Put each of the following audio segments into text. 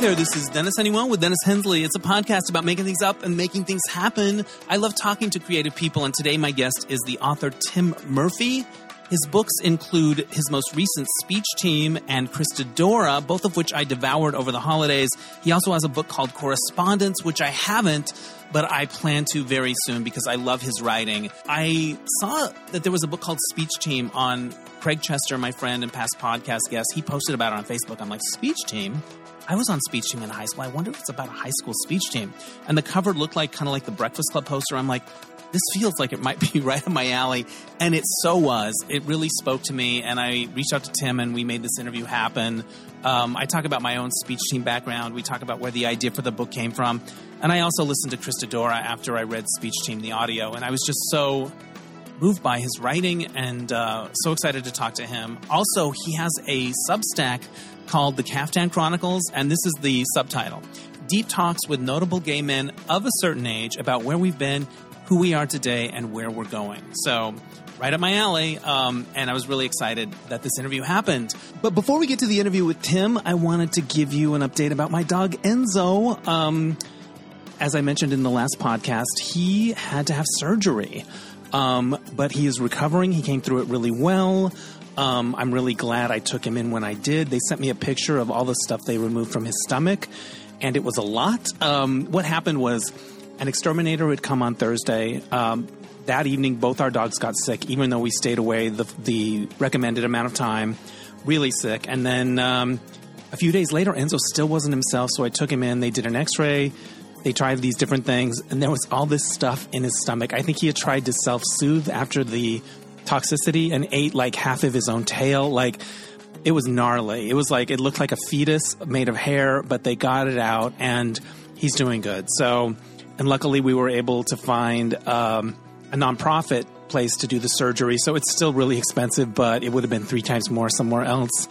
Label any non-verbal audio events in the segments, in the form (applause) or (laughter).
there, this is Dennis Anyone with Dennis Hensley. It's a podcast about making things up and making things happen. I love talking to creative people, and today my guest is the author Tim Murphy. His books include his most recent Speech Team and Christadora, both of which I devoured over the holidays. He also has a book called Correspondence, which I haven't, but I plan to very soon because I love his writing. I saw that there was a book called Speech Team on Craig Chester, my friend and past podcast guest. He posted about it on Facebook. I'm like, Speech Team? I was on speech team in high school. I wonder if it's about a high school speech team. And the cover looked like kind of like the Breakfast Club poster. I'm like, this feels like it might be (laughs) right up my alley. And it so was. It really spoke to me. And I reached out to Tim and we made this interview happen. Um, I talk about my own speech team background. We talk about where the idea for the book came from. And I also listened to Christadora after I read Speech Team, the audio. And I was just so moved by his writing and uh, so excited to talk to him. Also, he has a Substack called The Caftan Chronicles, and this is the subtitle Deep Talks with Notable Gay Men of a Certain Age about where we've been, who we are today, and where we're going. So, right up my alley, um, and I was really excited that this interview happened. But before we get to the interview with Tim, I wanted to give you an update about my dog Enzo. Um, as I mentioned in the last podcast, he had to have surgery. Um, but he is recovering. He came through it really well. Um, I'm really glad I took him in when I did. They sent me a picture of all the stuff they removed from his stomach, and it was a lot. Um, what happened was an exterminator would come on Thursday. Um, that evening, both our dogs got sick, even though we stayed away the, the recommended amount of time, really sick. And then um, a few days later, Enzo still wasn't himself, so I took him in. They did an x ray. They tried these different things, and there was all this stuff in his stomach. I think he had tried to self soothe after the toxicity and ate like half of his own tail. Like it was gnarly. It was like it looked like a fetus made of hair, but they got it out and he's doing good. So, and luckily we were able to find um, a nonprofit place to do the surgery. So it's still really expensive, but it would have been three times more somewhere else.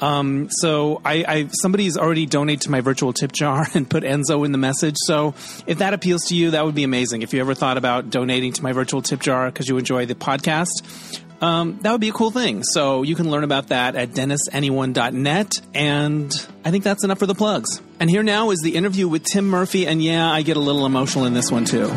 Um, so I, I somebody's already donated to my virtual tip jar (laughs) and put Enzo in the message. So if that appeals to you, that would be amazing. If you ever thought about donating to my virtual tip jar because you enjoy the podcast, um, that would be a cool thing. So you can learn about that at DennisAnyone.net. And I think that's enough for the plugs. And here now is the interview with Tim Murphy. And yeah, I get a little emotional in this one too.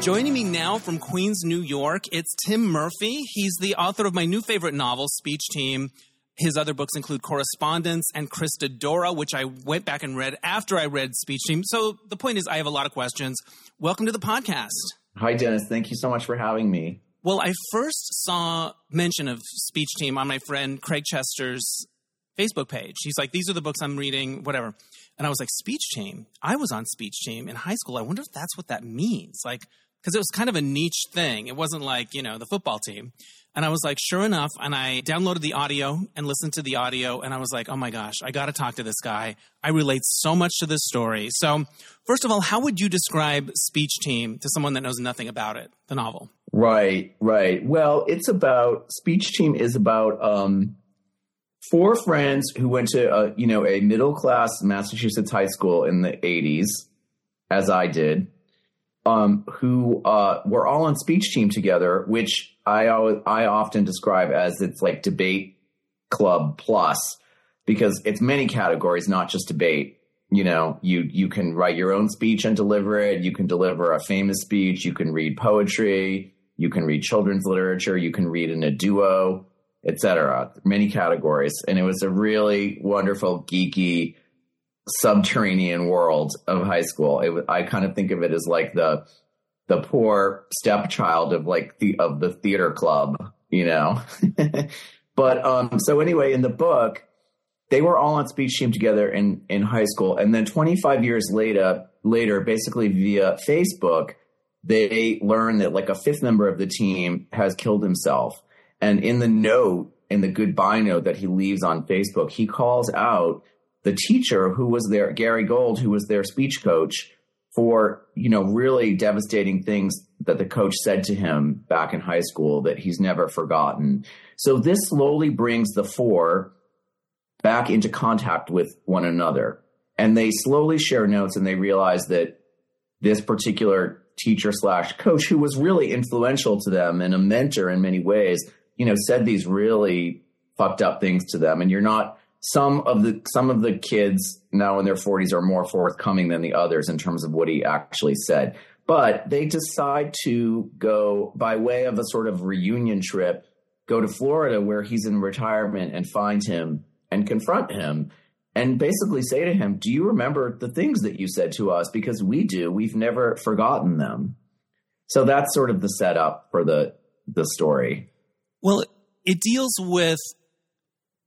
Joining me now from Queens, New York, it's Tim Murphy. He's the author of my new favorite novel, Speech Team. His other books include Correspondence and Christadora, which I went back and read after I read Speech Team. So the point is, I have a lot of questions. Welcome to the podcast. Hi, Dennis. Thank you so much for having me. Well, I first saw mention of Speech Team on my friend Craig Chester's Facebook page. He's like, These are the books I'm reading, whatever. And I was like, Speech Team? I was on Speech Team in high school. I wonder if that's what that means. Like, because it was kind of a niche thing. It wasn't like, you know, the football team. And I was like, sure enough. And I downloaded the audio and listened to the audio. And I was like, oh my gosh, I got to talk to this guy. I relate so much to this story. So, first of all, how would you describe Speech Team to someone that knows nothing about it, the novel? Right, right. Well, it's about, Speech Team is about, um, four friends who went to you know a middle class Massachusetts high school in the 80s as I did um, who uh, were all on speech team together, which I always, I often describe as it's like debate club plus because it's many categories, not just debate. You know, you you can write your own speech and deliver it. You can deliver a famous speech. You can read poetry. You can read children's literature. You can read in a duo, etc. Many categories, and it was a really wonderful, geeky subterranean world of high school. It, I kind of think of it as like the the poor stepchild of like the of the theater club, you know. (laughs) but um, so anyway, in the book, they were all on speech team together in in high school, and then 25 years later, later, basically via Facebook, they learn that like a fifth member of the team has killed himself, and in the note, in the goodbye note that he leaves on Facebook, he calls out the teacher who was there, Gary Gold, who was their speech coach, for you know really devastating things that the coach said to him back in high school that he's never forgotten. So this slowly brings the four back into contact with one another, and they slowly share notes, and they realize that this particular teacher slash coach, who was really influential to them and a mentor in many ways, you know, said these really fucked up things to them, and you're not some of the some of the kids now in their 40s are more forthcoming than the others in terms of what he actually said. But they decide to go by way of a sort of reunion trip, go to Florida where he's in retirement and find him and confront him and basically say to him, Do you remember the things that you said to us? Because we do. We've never forgotten them. So that's sort of the setup for the the story. Well, it deals with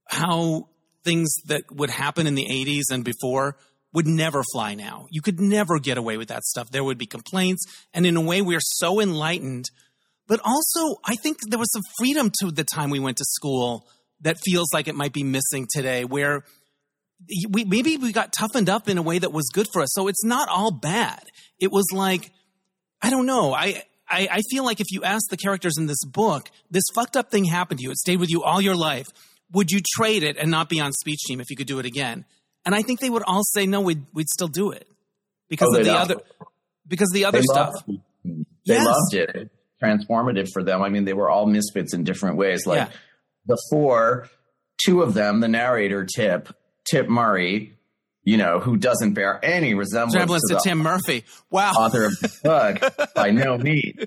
how things that would happen in the 80s and before would never fly now. You could never get away with that stuff. There would be complaints. And in a way, we're so enlightened. But also, I think there was some freedom to the time we went to school that feels like it might be missing today, where we, maybe we got toughened up in a way that was good for us. So it's not all bad. It was like, I don't know. I, I, I feel like if you ask the characters in this book, this fucked up thing happened to you. It stayed with you all your life would you trade it and not be on speech team if you could do it again? And I think they would all say no, we'd we'd still do it because oh, of the other because the other stuff. Loved, they yes. loved it. Transformative for them. I mean, they were all misfits in different ways. Like yeah. the four, two of them, the narrator Tip, Tip Murray, you know, who doesn't bear any resemblance, resemblance to, to Tim Murphy. Wow. Author of the book by no (laughs) means.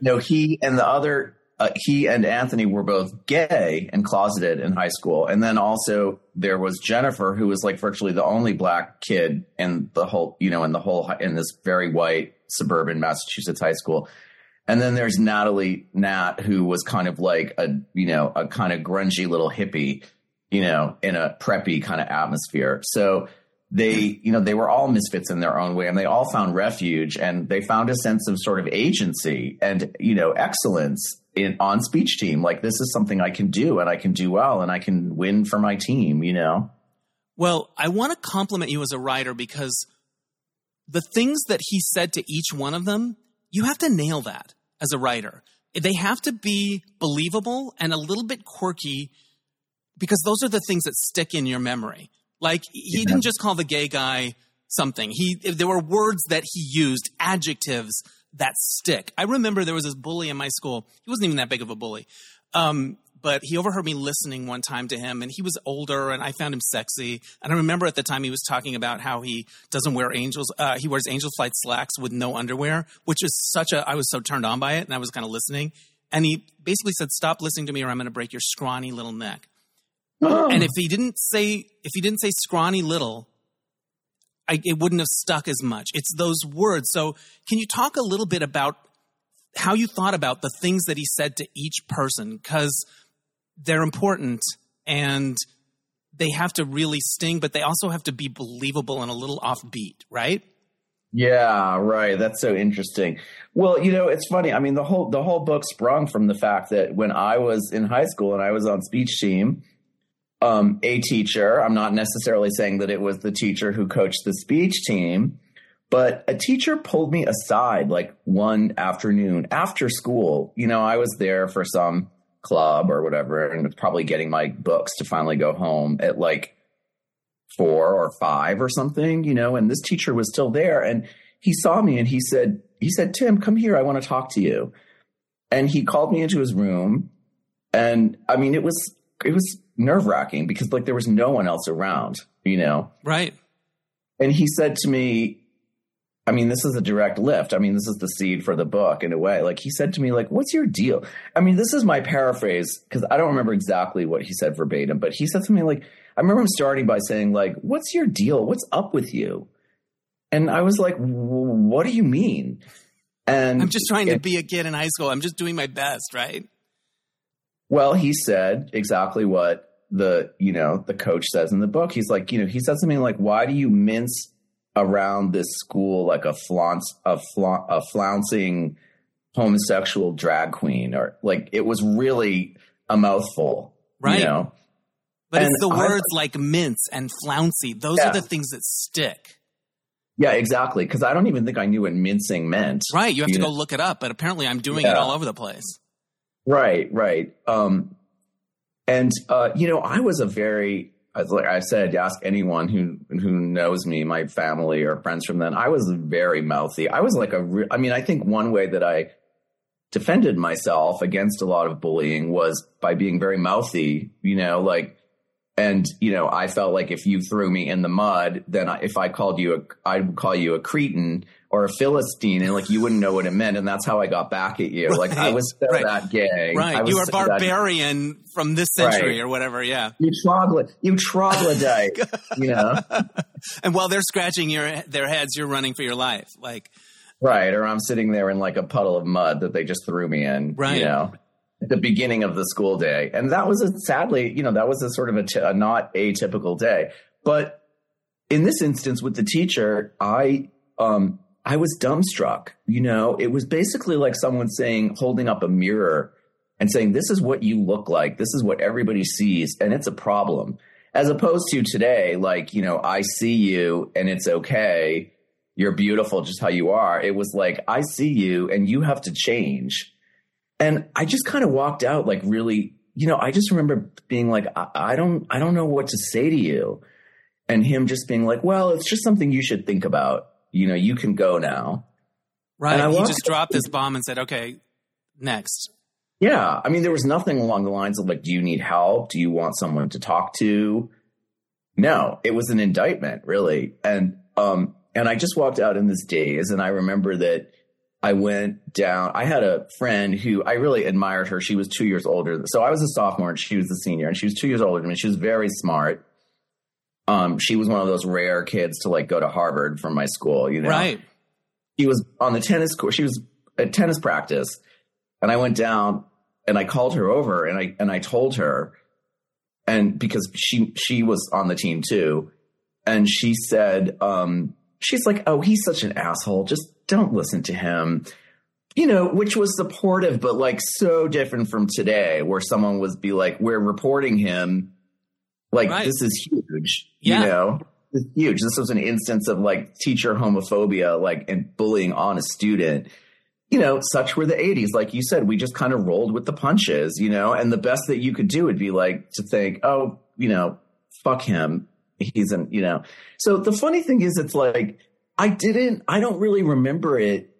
No, he and the other uh, he and Anthony were both gay and closeted in high school. And then also there was Jennifer, who was like virtually the only black kid in the whole, you know, in the whole, in this very white suburban Massachusetts high school. And then there's Natalie Nat, who was kind of like a, you know, a kind of grungy little hippie, you know, in a preppy kind of atmosphere. So they, you know, they were all misfits in their own way and they all found refuge and they found a sense of sort of agency and, you know, excellence in, on speech team. Like this is something I can do and I can do well and I can win for my team, you know? Well, I want to compliment you as a writer because the things that he said to each one of them, you have to nail that as a writer. They have to be believable and a little bit quirky because those are the things that stick in your memory. Like he yeah. didn't just call the gay guy something. He there were words that he used, adjectives that stick. I remember there was this bully in my school. He wasn't even that big of a bully. Um, but he overheard me listening one time to him and he was older and I found him sexy. And I remember at the time he was talking about how he doesn't wear angels, uh, he wears angel flight slacks with no underwear, which is such a, I was so turned on by it and I was kind of listening. And he basically said, stop listening to me or I'm going to break your scrawny little neck. Oh. And if he didn't say, if he didn't say scrawny little, I, it wouldn't have stuck as much. It's those words. So, can you talk a little bit about how you thought about the things that he said to each person? Because they're important and they have to really sting, but they also have to be believable and a little offbeat, right? Yeah, right. That's so interesting. Well, you know, it's funny. I mean, the whole the whole book sprung from the fact that when I was in high school and I was on speech team, um, a teacher. I'm not necessarily saying that it was the teacher who coached the speech team, but a teacher pulled me aside like one afternoon after school. You know, I was there for some club or whatever and probably getting my books to finally go home at like four or five or something, you know, and this teacher was still there and he saw me and he said, he said, Tim, come here. I want to talk to you. And he called me into his room. And I mean, it was, it was nerve wracking because like there was no one else around, you know? Right. And he said to me, I mean, this is a direct lift. I mean, this is the seed for the book in a way. Like he said to me, like, what's your deal? I mean, this is my paraphrase because I don't remember exactly what he said verbatim, but he said to me, like, I remember him starting by saying, like, what's your deal? What's up with you? And I was like, what do you mean? And I'm just trying it, to be a kid in high school. I'm just doing my best, right? Well, he said exactly what the you know the coach says in the book. He's like, you know, he said something like, "Why do you mince around this school like a flounce a, fla- a flouncing homosexual drag queen?" Or like it was really a mouthful, right? You know? But and it's the words I, like mince and flouncy; those yeah. are the things that stick. Yeah, exactly. Because I don't even think I knew what mincing meant. Right, you have you to know? go look it up. But apparently, I'm doing yeah. it all over the place. Right, right. Um, and uh, you know, I was a very like I said, ask anyone who who knows me, my family or friends from then. I was very mouthy. I was like a. Re- I mean, I think one way that I defended myself against a lot of bullying was by being very mouthy. You know, like and you know i felt like if you threw me in the mud then if i called you a i'd call you a cretin or a philistine and like you wouldn't know what it meant and that's how i got back at you Right, like i was so right. that gay Right. You are so that- barbarian from this century Right. or whatever. Yeah. you troglodyte you troglodyte (laughs) you know And while they're scratching your their heads, you're running for your life. Like, right or i'm sitting there in like a puddle of mud that they just threw me in Right. you know at the beginning of the school day and that was a sadly you know that was a sort of a, t- a not atypical day but in this instance with the teacher i um i was dumbstruck you know? It was basically like someone saying holding up a mirror and saying this is what you look like. This is what everybody sees and it's a problem. As opposed to today like you know i see you and it's okay. You're beautiful just how you are. It was like i see you and you have to change. And I just kind of walked out like really, you know, I just remember being like, I, I don't, I don't know what to say to you. And him just being like, well, it's just something you should think about. You know, you can go now. right. And He just dropped this bomb and said, okay, next. Yeah. I mean, there was nothing along the lines of like, do you need help? Do you want someone to talk to? No, it was an indictment really. And, um, and I just walked out in this daze and I remember that I went down. I had a friend who I really admired her. She was two years older. So I was a sophomore and she was a senior and she was two years older than me. She was very smart. Um, she was one of those rare kids to like go to Harvard from my school, you know? Right. She was on the tennis court. She was at tennis practice and I went down and I called her over and I, and I told her and because she, she was on the team too. And she said, um, she's like, Oh, he's such an asshole. Just don't listen to him. You know, which was supportive, but like so different from today where someone would be like, we're reporting him. Like Right. this is huge, Yeah. you know, it's huge. This was an instance of like teacher homophobia, like and bullying on a student you know, such were the 80s. Like you said, we just kind of rolled with the punches, you know, and the best that you could do would be like to think, oh, you know, fuck him. He's an, you know. So the funny thing is, it's like, I didn't, I don't really remember it.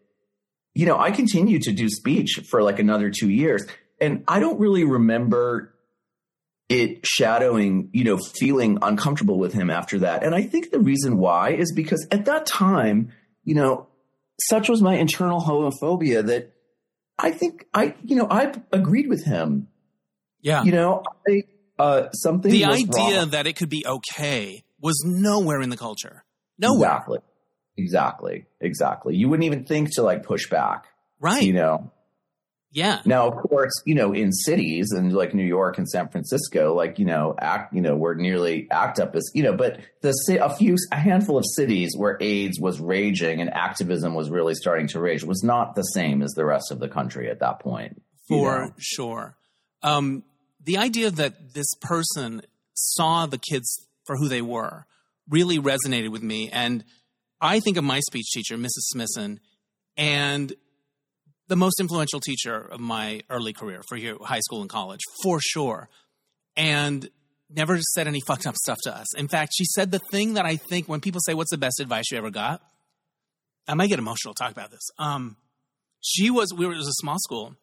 You know, I continued to do speech for like another two years, and I don't really remember it shadowing, you know, feeling uncomfortable with him after that. And I think the reason why is because at that time, you know, such was my internal homophobia that I think I, you know, I agreed with him. Yeah. You know, I, uh, something the idea wrong. that it could be okay was nowhere in the culture. Nowhere. Exactly. Exactly. Exactly. You wouldn't even think to like push back, Right. you know. Yeah. Now, of course, you know, in cities and like New York and San Francisco, like, you know, act, you know, we're nearly act up as, you know, but the, a few, a handful of cities where AIDS was raging and activism was really starting to rage was not the same as the rest of the country at that point. you For know? sure. Um, the idea that this person saw the kids for who they were really resonated with me. And I think of my speech teacher, Mrs. Smithson, and the most influential teacher of my early career for your high school and college, for sure. And never said any (laughs) fucked up stuff to us. In fact, she said the thing that I think when people say, What's the best advice you ever got? I might get emotional talk about this. Um, she was, we were, it was a small school,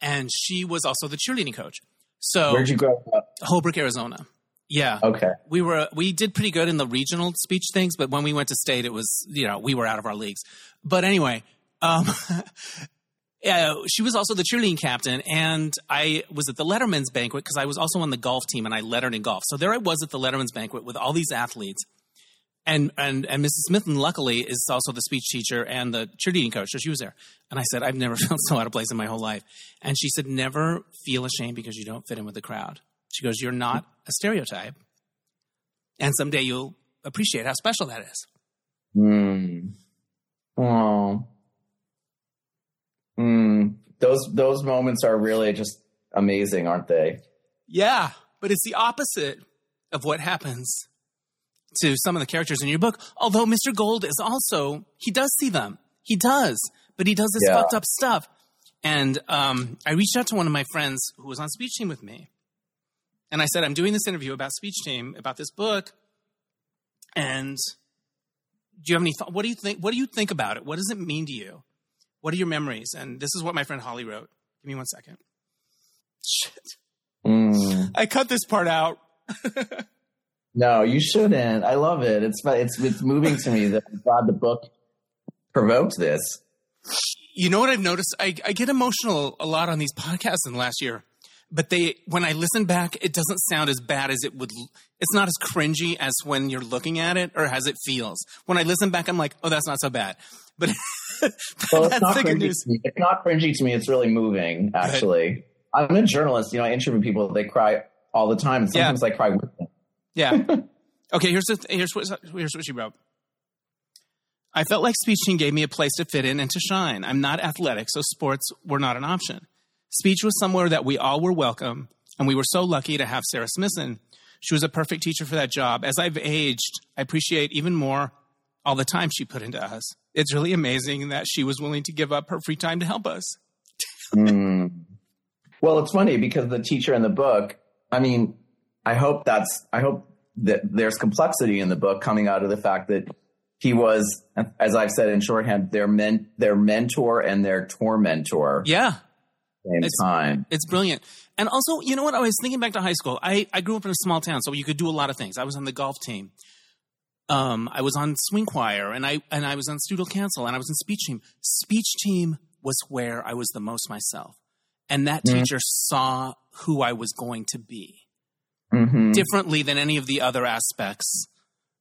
and she was also the cheerleading coach. So, Where'd you grow up? Holbrook, Arizona. Yeah. Okay. We were we did pretty good in the regional speech things, but when we went to state, it was you know we were out of our leagues. But anyway, um, (laughs) yeah, she was also the cheerleading captain, and I was at the Letterman's banquet because I was also on the golf team and I lettered in golf. So there I was at the Letterman's banquet with all these athletes, and and and Mrs. Smith, luckily, is also the speech teacher and the cheerleading coach, so she was there. And I said, I've never (laughs) felt so out of place in my whole life. And she said, Never feel ashamed because you don't fit in with the crowd. She goes, You're not a stereotype. And someday you'll appreciate how special that is. Hmm. Oh. Hmm. Those those moments are really just amazing, aren't they? Yeah, but it's the opposite of what happens to some of the characters in your book. Although Mr. Gold is also, he does see them. He does, but he does this Yeah. fucked up stuff. And um, I reached out to one of my friends who was on speech team with me. And I said, I'm doing this interview about speech team, about this book. And do you have any thought? What do you think? What do you think about it? What does it mean to you? What are your memories? And this is what my friend Holly wrote. Give me one second. Shit. Hmm. I cut this part out. No, you shouldn't. I love it. It's it's it's moving to me that I'm the book provoked this. You know what I've noticed? I, I get emotional a lot on these podcasts in the last year, but they when I listen back, it doesn't sound as bad as it would. It's not as cringy as when you're looking at it or as it feels. When I listen back, I'm like, oh, that's not so bad. (laughs) But well, it's not cringy. To me. It's not cringy to me. It's really moving, actually. I'm a journalist. You know, I interview people. They cry all the time. And sometimes yeah. I cry with them. Yeah. (laughs) okay. Here's the, here's what here's what she wrote. I felt like speech team gave me a place to fit in and to shine. I'm not athletic, so sports were not an option. Speech was somewhere that we all were welcome, and we were so lucky to have Sarah Smithson. She was a perfect teacher for that job. As I've aged, I appreciate even more all the time she put into us. It's really amazing that she was willing to give up her free time to help us. (laughs) mm. Well, it's funny because the teacher in the book, I mean, I hope that's, I hope that there's complexity in the book coming out of the fact that he was, as I've said in shorthand, their men, their mentor and their tormentor. Yeah. Same it's, time. It's brilliant. And also, you know what? I was thinking back to high school. I, I grew up in a small town, so you could do a lot of things. I was on the golf team. Um, I was on swing choir and I and I was on student council and I was in speech team. Speech team was where I was the most myself. And that mm-hmm. teacher saw who I was going to be mm-hmm. differently than any of the other aspects.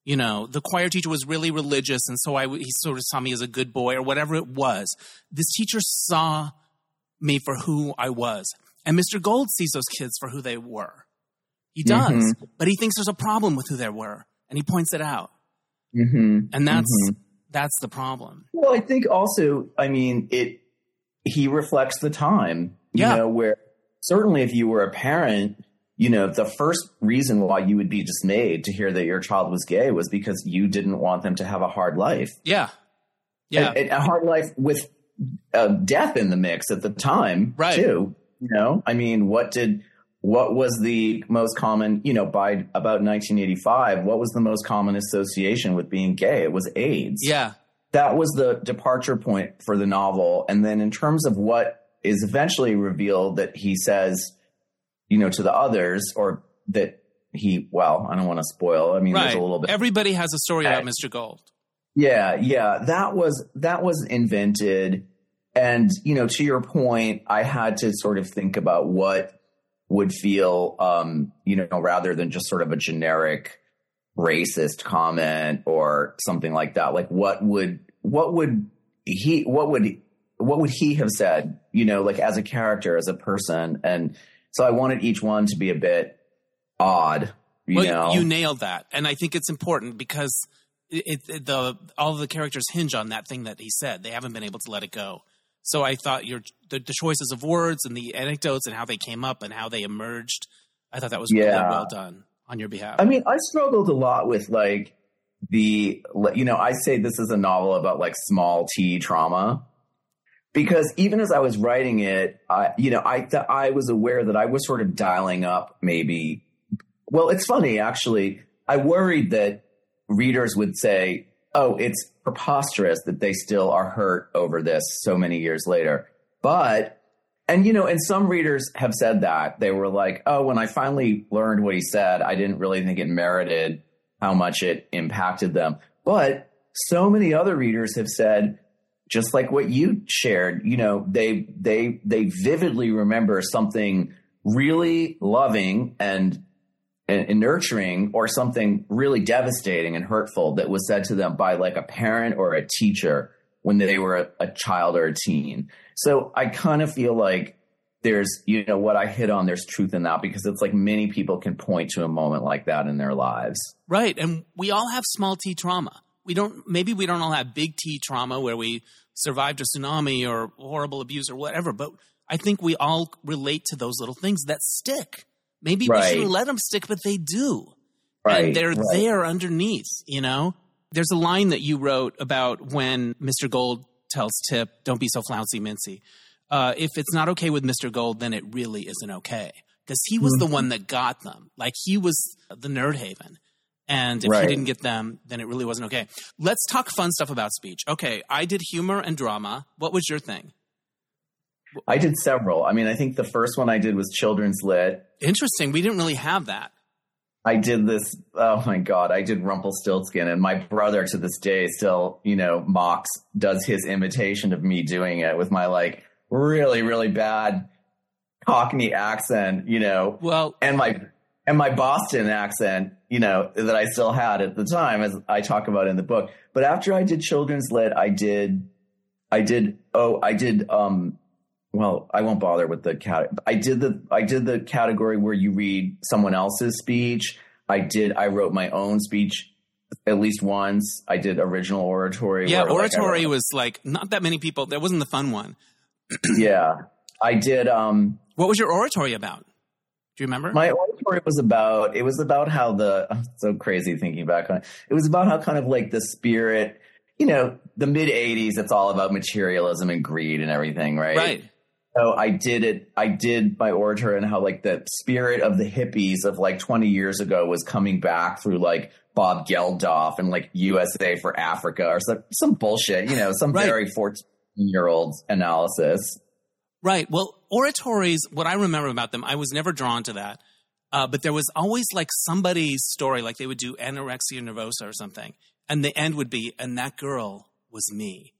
You know, the choir teacher was really religious, and so I he sort of saw me as a good boy or whatever it was. This teacher saw me for who I was, and Mr. Gold sees those kids for who they were. He does, mm-hmm. but he thinks there's a problem with who they were, and he points it out. Mm-hmm. And that's mm-hmm. that's the problem. Well, I think also, I mean, it he reflects the time. Yeah. You know, where certainly if you were a parent, you know, the first reason why you would be dismayed to hear that your child was gay was because you didn't want them to have a hard life. Yeah. Yeah. A, a hard life with uh, death in the mix at the time, right. too. You know, I mean, what did what was the most common, you know, by about 1985, what was the most common association with being gay? It was AIDS. Yeah. That was the departure point for the novel. And then in terms of what is eventually revealed that he says, you know, to the others or that he, well, I don't want to spoil. I mean, right. there's a little bit. Everybody has a story about Mr. Gold. Yeah. Yeah. That was, that was invented. And, you know, to your point, I had to sort of think about what would feel, um, you know, rather than just sort of a generic racist comment or something like that. Like, what would what would he what would what would he have said? You know, like as a character, as a person, and so I wanted each one to be a bit odd. You well, know, you nailed that, and I think it's important because it, it, the all of the characters hinge on that thing that he said. They haven't been able to let it go. So I thought your the, the, choices of words and the anecdotes and how they came up and how they emerged, I thought that was yeah. really well done on your behalf. I mean, I struggled a lot with like the you know I say this is a novel about like small T trauma because even as I was writing it, I you know I th- I was aware that I was sort of dialing up maybe. Well, it's funny actually. I worried that readers would say, "Oh, it's preposterous that they still are hurt over this so many years later. But, and you know, and some readers have said that they were like, oh, when I finally learned what he said, I didn't really think it merited how much it impacted them. But so many other readers have said, just like what you shared, you know, they, they, they vividly remember something really loving and and, nurturing or something really devastating and hurtful that was said to them by like a parent or a teacher when they were a, a child or a teen. So I kind of feel like there's, you know, what I hit on, there's truth in that because it's like many people can point to a moment like that in their lives. Right. And we all have small t trauma. We don't, maybe we don't all have big T trauma where we survived a tsunami or horrible abuse or whatever, but I think we all relate to those little things that stick. Maybe right. we shouldn't let them stick, but they do. Right. And they're right. there underneath, you know? There's a line that you wrote about when Mr. Gold tells Tip, don't be so flouncy mincy. Uh, if it's not okay with Mr. Gold, then it really isn't okay. Because he was mm-hmm. the one that got them. Like he was the nerd haven. And if right. he didn't get them, then it really wasn't okay. Let's talk fun stuff about speech. Okay, I did humor and drama. What was your thing? I did several. I mean, I think the first one I did was children's lit. Interesting. We didn't really have that. I did this. Oh my god, I did Rumpelstiltskin, and my brother to this day still, you know, mocks does his imitation of me doing it with my like really really bad Cockney accent, you know. Well, and my and my Boston accent, you know, that I still had at the time, as I talk about in the book. But after I did children's lit, I did, I did, oh, I did, um, well, I won't bother with the cat. I did the, I did the category where you read someone else's speech. I did, I wrote my own speech at least once. I did original oratory. Yeah, like, oratory wrote- was like not that many people. That wasn't the fun one. (clears throat) yeah, I did. Um, What was your oratory about? Do you remember? My oratory was about it was about how the I'm so crazy thinking back on it. It was about how kind of like the spirit, you know, the mid '80s. It's all about materialism and greed and everything, right? right. So I did it. I did my orator and how like the spirit of the hippies of like 20 years ago was coming back through like Bob Geldof and like USA for Africa or some some bullshit, you know, some Right. very 14 year old analysis. Right. Well, oratories, what I remember about them, I was never drawn to that. Uh, but there was always like somebody's story, like they would do anorexia nervosa or something. And the end would be, and that girl was me.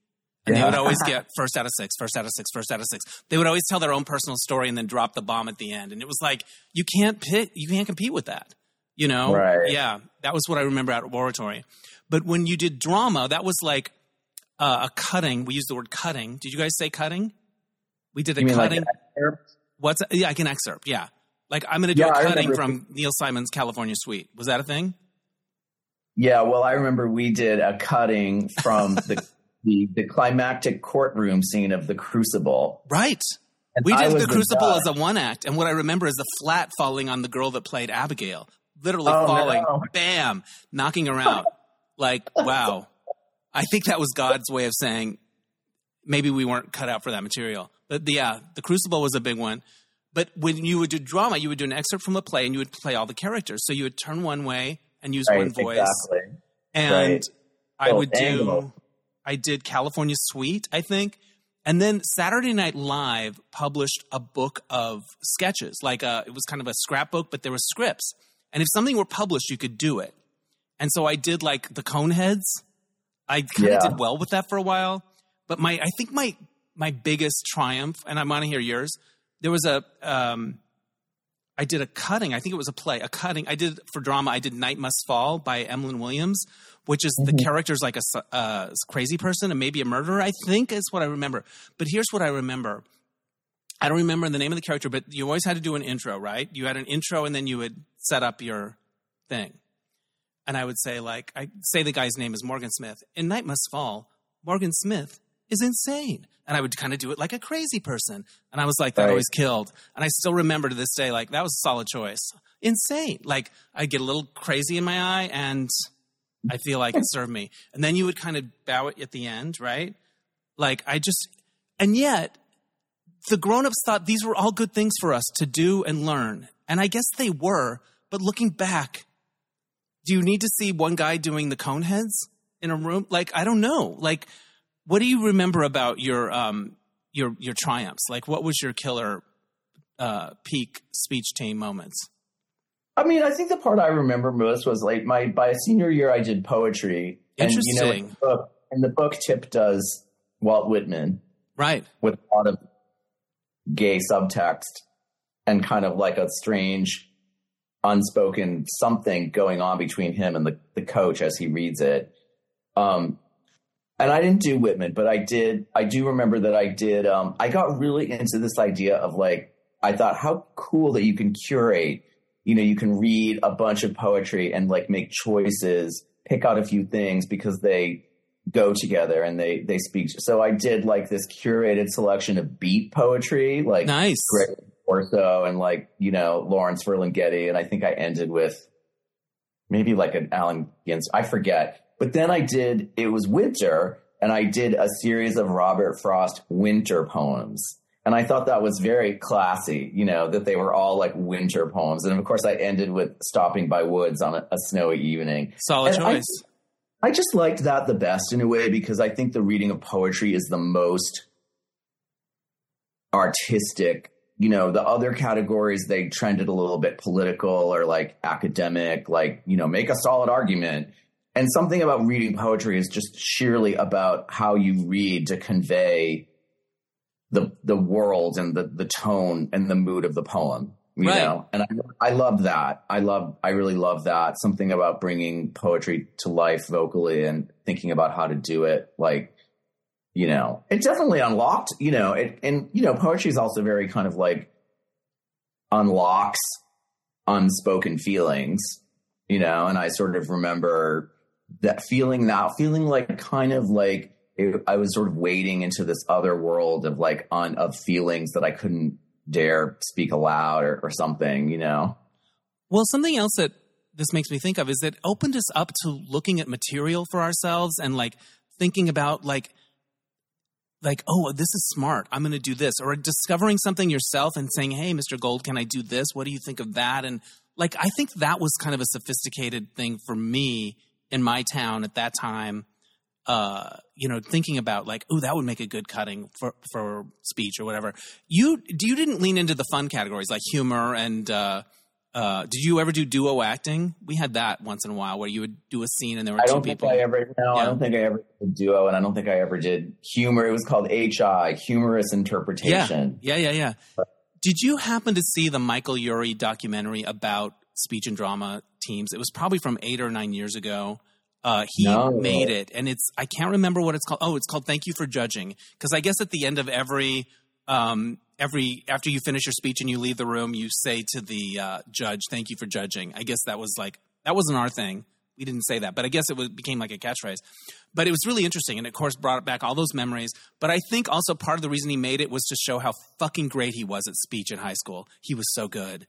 And they would always get (laughs) first out of six, first out of six, first out of six. They would always tell their own personal story and then drop the bomb at the end. And it was like, you can't pick, you can't compete with that. You know? Right. Yeah. That was what I remember at oratory. But when you did drama, that was like uh, a cutting. We used the word cutting. Did you guys say cutting? We did a mean like cutting. What's yeah? I can excerpt. Yeah, like I'm going to do Yeah, a cutting from Neil Simon's California Suite. Was that a thing? Yeah, well, I remember we did a cutting from the (laughs) the, the climactic courtroom scene of The Crucible. Right. And We did the Crucible judge. as a one act, and what I remember is the flat falling on the girl that played Abigail, literally Oh, falling, no. bam, knocking her out. like (laughs) wow, I think that was God's way of saying maybe we weren't cut out for that material. But yeah, the Crucible was a big one. But when you would do drama, you would do an excerpt from a play, and you would play all the characters. So you would turn one way and use Right, one voice. exactly. and Right. I would do. I did California Suite, I think. And then Saturday Night Live published a book of sketches. Like uh it was kind of a scrapbook, but there were scripts. And if something were published, you could do it. And so I did like the Coneheads. I kind of Yeah. did well with that for a while. But my I think my my biggest triumph, and I want to hear yours, there was a um I did a cutting. I think it was a play. A cutting. I did for drama. I did Night Must Fall by Emlyn Williams, which is the character's like a, uh, crazy person and maybe a murderer. I think is what I remember. But here's what I remember. I don't remember the name of the character, but you always had to do an intro, right? You had an intro, and then you would set up your thing. And I would say, like, I say the guy's name is Morgan Smith. In Night Must Fall, Morgan Smith is insane. And I would kind of do it like a crazy person. And I was like, that Right. always killed. And I still remember to this day, like, that was a solid choice. Insane. Like, I get a little crazy in my eye and I feel like it (laughs) served me. And then you would kind of bow it at the end, right? Like, I just, and yet, the grown-ups thought these were all good things for us to do and learn. And I guess they were, but looking back, do you need to see one guy doing the Coneheads in a room? Like, I don't know. Like, what do you remember about your um your your triumphs? Like, what was your killer uh peak speech team moments? I mean, I think the part I remember most was like my by senior year I did poetry. And, you know, in Interesting. the book, in the book, Tip does Walt Whitman Right. with a lot of gay subtext and kind of like a strange unspoken something going on between him and the, the coach as he reads it. Um, and I didn't do Whitman, but I did. I do remember that I did. Um, I got really into this idea of like, I thought, how cool that you can curate. You know, you can read a bunch of poetry and like make choices, pick out a few things because they go together and they they speak. So I did like this curated selection of beat poetry, like Nice. Gregory Corso and like you know Lawrence Ferlinghetti, and I think I ended with maybe like an Allen Gins. I forget. But then I did. It was winter, and I did a series of Robert Frost winter poems. And I thought that was very classy, you know, that they were all like winter poems. And of course, I ended with stopping by woods on a, a snowy evening. Solid And I- choice. I just liked that the best in a way because I think the reading of poetry is the most artistic you know, the other categories, they trended a little bit political or like academic, like, you know, make a solid argument. And something about reading poetry is just sheerly about how you read to convey the the world and the the tone and the mood of the poem you right. know? And I, I love that. I love i really love that. Something about bringing poetry to life vocally and thinking about how to do it like you know it definitely unlocked you know it and you know poetry is also very kind of like unlocks unspoken feelings you know? And i sort of remember that feeling now feeling like kind of like it, i was sort of wading into this other world of like on of feelings that i couldn't dare speak aloud or, or something, you know? Well, something else that this makes me think of is it opened us up to looking at material for ourselves and like thinking about like like oh this is smart. I'm going to do this. Or discovering something yourself and saying hey mr gold can i do this? What do you think of that? And like i think that was kind of a sophisticated thing for me in my town at that time uh, you know, thinking about like, oh, that would make a good cutting for for speech or whatever. You you didn't lean into the fun categories like humor and. Uh, uh, did you ever do duo acting? We had that once in a while where you would do a scene and there were I two people. I don't think I ever. No, yeah. I don't think I ever did duo, and I don't think I ever did humor. It was called HI, humorous interpretation. Yeah, yeah, yeah. yeah. Did you happen to see the Michael Urie documentary about speech and drama teams? It was probably from eight or nine years ago. Uh, he no. made it, and it's I can't remember what it's called. Oh, it's called "Thank You for Judging" because I guess at the end of every um, every after you finish your speech and you leave the room, you say to the uh, judge, "Thank you for judging." I guess that was like that wasn't our thing. We didn't say that, but I guess it was, became like a catchphrase. But it was really interesting, and of course brought back all those memories. But I think also part of the reason he made it was to show how fucking great he was at speech in high school. He was so good.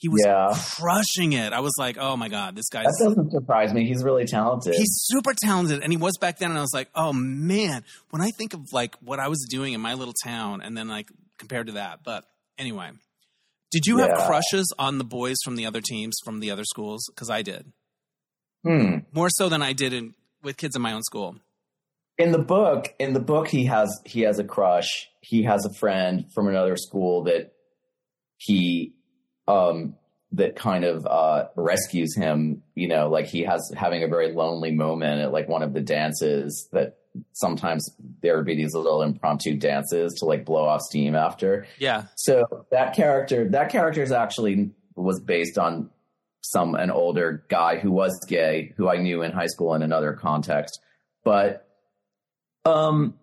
He was yeah. crushing it. I was like, oh my God, this guy. That doesn't surprise me. He's really talented. He's super talented. And he was back then. And I was like, oh man, when I think of like what I was doing in my little town and then like compared to that. But anyway, did you yeah. have crushes on the boys from the other teams from the other schools? Because I did. Hmm. More so than I did in, with kids in my own school. In the book, in the book, he has he has a crush. He has a friend from another school that he um, that kind of uh, rescues him. You know, like he has having a very lonely moment at like one of the dances that sometimes there would be these little impromptu dances to like blow off steam after. Yeah. So that character, that character is actually was based on some an older guy who was gay who I knew in high school in another context. But um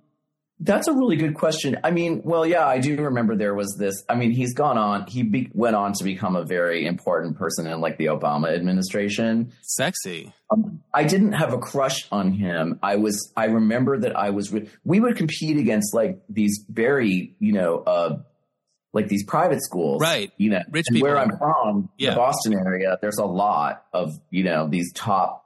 that's a really good question. I mean, well, yeah, I do remember there was this. I mean, he's gone on. He be, went on to become a very important person in like the Obama administration. Sexy. Um, I didn't have a crush on him. I was. I remember that I was. Re- we would compete against like these very, you know, uh, like these private schools, right? You know, rich people. Where I'm from, yeah. the Boston area, there's a lot of you know these top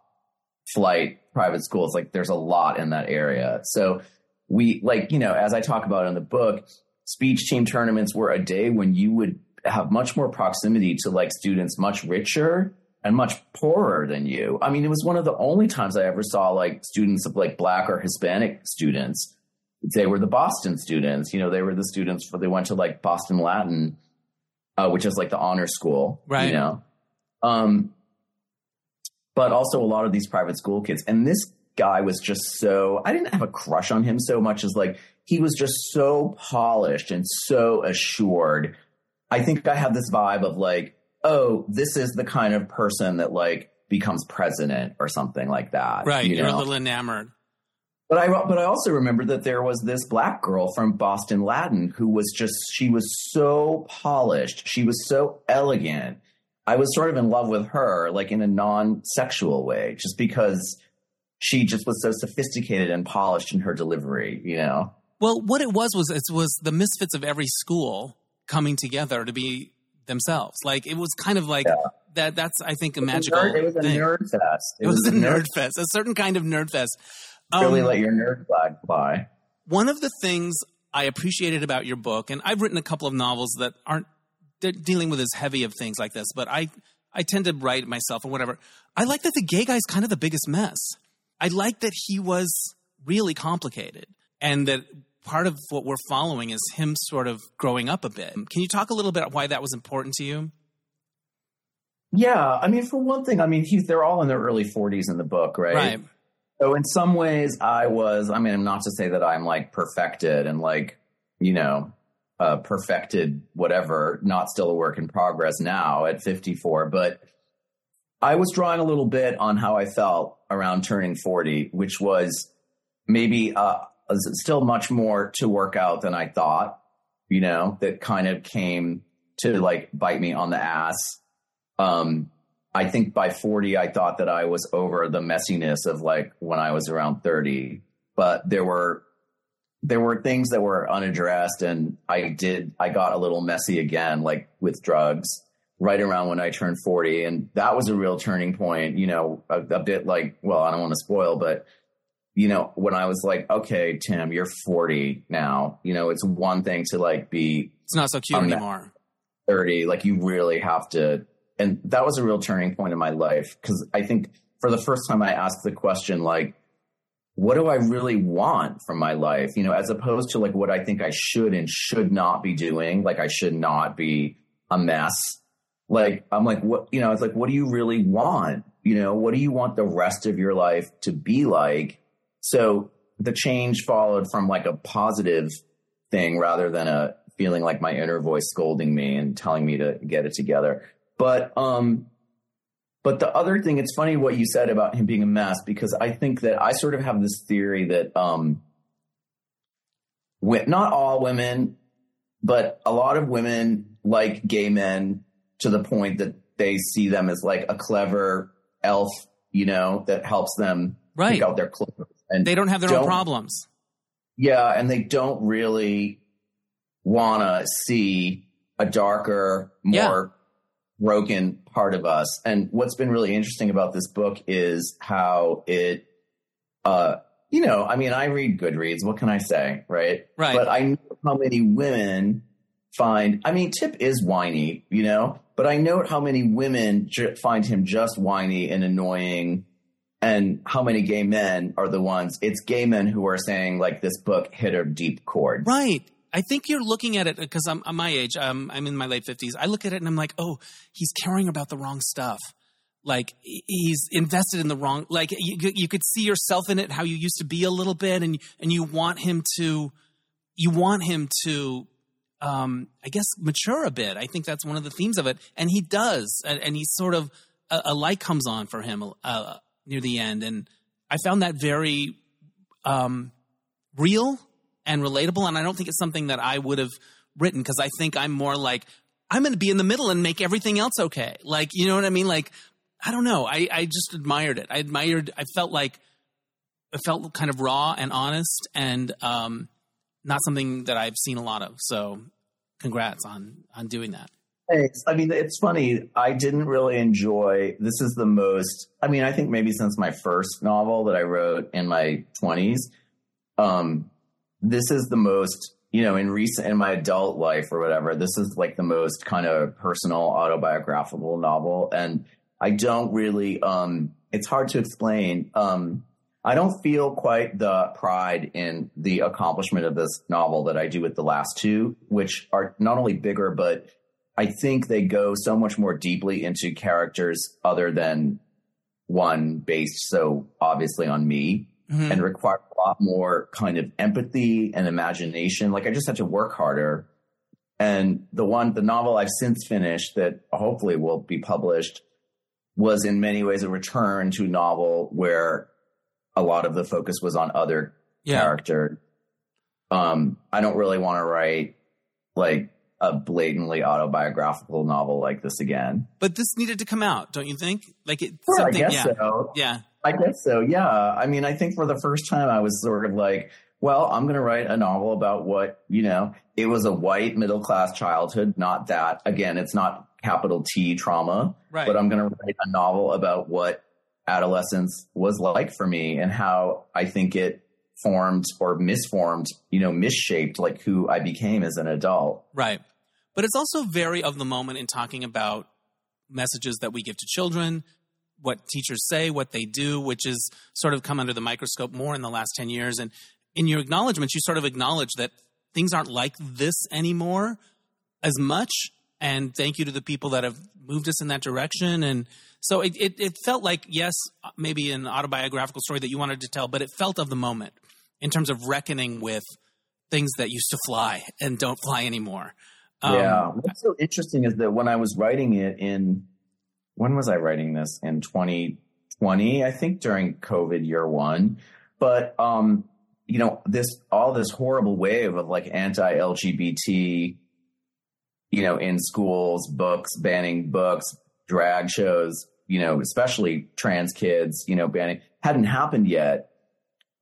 flight private schools. Like, there's a lot in that area. So we like you know as i talk about in the book speech team tournaments were a day when you would have much more proximity to like students much richer and much poorer than you. I mean it was one of the only times i ever saw like students of like black or hispanic students. They were the boston students you know they were the students for they went to like boston latin uh, which is like the honor school right. you know? Um but also a lot of these private school kids. And this guy was just so I didn't have a crush on him so much as like he was just so polished and so assured. I think I have this vibe of like, oh, this is the kind of person that like becomes president or something like that. Right. You are a little enamored. But I but I also remember that there was this black girl from Boston Latin who was just she was so polished. She was so elegant. I was sort of in love with her, like in a non-sexual way, just because she just was so sophisticated and polished in her delivery, you know? Well, what it was was it was the misfits of every school coming together to be themselves. Like it was kind of like yeah. that. That's I think a magical. Nerd, it was a thing. nerd fest. It, it was, was, a nerd, nerd fest, a certain kind of nerd fest. Um, really let your nerd flag fly. One of the things I appreciated about your book, and I've written a couple of novels that aren't dealing with as heavy of things like this, but I I tend to write myself or whatever. I like that the gay guy's kind of the biggest mess. I like that he was really complicated and that part of what we're following is him sort of growing up a bit. Can you talk a little bit why that was important to you? Yeah, I mean, for one thing, I mean, he's they're all in their early 40s in the book, right? Right. So in some ways, I was. I mean, I'm not to say that I'm like perfected and like you know uh, perfected whatever. Not still a work in progress now at 54, but I was drawing a little bit on how I felt around turning 40, which was maybe uh, still much more to work out than I thought. You know, that kind of came to like bite me on the ass. Um, I think by 40, I thought that I was over the messiness of like when I was around 30, but there were, there were things that were unaddressed and I did, I got a little messy again, like with drugs right around when I turned 40. And that was a real turning point, you know, a, a bit like, well, I don't want to spoil, but you know, when I was like, okay, Tim, you're 40 now, you know, it's one thing to like be, it's not so cute anymore. 30, like you really have to and that was a real turning point in my life because I think for the first time I asked the question like, what do I really want from my life? You know, as opposed to like what I think I should and should not be doing. Like I should not be a mess. Like I'm like, what you know, it's like, what do you really want? You know, what do you want the rest of your life to be like? So the change followed from like a positive thing rather than a feeling like my inner voice scolding me and telling me to get it together. But um, but the other thing, it's funny what you said about him being a mess because I think that I sort of have this theory that um, not all women, but a lot of women like gay men to the point that they see them as like a clever elf, you know, that helps them right. pick out their clothes. And they don't have their don't, own problems. Yeah, and they don't really want to see a darker, more broken part of us. And what's been really interesting about this book is how it, uh, you know, I mean, I read Goodreads. What can I say, right? Right. But I know how many women find. I mean, Tip is whiny, you know, but I note how many women find him just whiny and annoying, and how many gay men are the ones. It's gay men who are saying like this book hit a deep chord. Right. I think you're looking at it because I'm, I'm my age. Um, I'm in my late fifties. I look at it and I'm like, oh, he's caring about the wrong stuff. Like he's invested in the wrong. Like you, you could see yourself in it, how you used to be a little bit, and and you want him to, you want him to, um, I guess mature a bit. I think that's one of the themes of it, and he does, and, and he's sort of a, a, light comes on for him uh, near the end, and I found that very um, real and relatable. And I don't think it's something that I would have written because I think I'm more like, I'm going to be in the middle and make everything else okay. Like, you know what I mean? Like, I don't know. I, I just admired it. I admired, I felt like, it felt kind of raw and honest and um, not something that I've seen a lot of. So congrats on, on doing that. Thanks. I mean, it's funny. I didn't really enjoy. This is the most. I mean, I think maybe since my first novel that I wrote in my twenties, um, this is the most you know in recent in my adult life or whatever this is like the most kind of personal autobiographical novel and i don't really um it's hard to explain um i don't feel quite the pride in the accomplishment of this novel that i do with the last two which are not only bigger but i think they go so much more deeply into characters other than one based so obviously on me mm-hmm. and require a lot more kind of empathy and imagination. Like I just had to work harder. And the one, the novel I've since finished that hopefully will be published was in many ways a return to a novel where a lot of the focus was on other yeah. character. Um, I don't really want to write like a blatantly autobiographical novel like this again. But this needed to come out, don't you think? Like it, sure, I guess yeah. so. Yeah. I guess so. Yeah. I mean, I think for the first time I was sort of like, well, I'm going to write a novel about what, you know, it was a white middle class childhood, not that. Again, it's not capital T trauma, right. but I'm going to write a novel about what adolescence was like for me and how I think it formed or misformed, you know, misshaped like who I became as an adult. Right. But it's also very of the moment in talking about messages that we give to children, what teachers say, what they do, which has sort of come under the microscope more in the last 10 years. And in your acknowledgments, you sort of acknowledge that things aren't like this anymore as much. And thank you to the people that have moved us in that direction. And so it, it, it felt like, yes, maybe an autobiographical story that you wanted to tell, but it felt of the moment in terms of reckoning with things that used to fly and don't fly anymore. Um, yeah. What's so interesting is that when I was writing it in, when was I writing this? In 2020, I think during COVID year one. But, um, you know, this, all this horrible wave of like anti LGBT, you know, in schools, books, banning books, drag shows, you know, especially trans kids, you know, banning hadn't happened yet.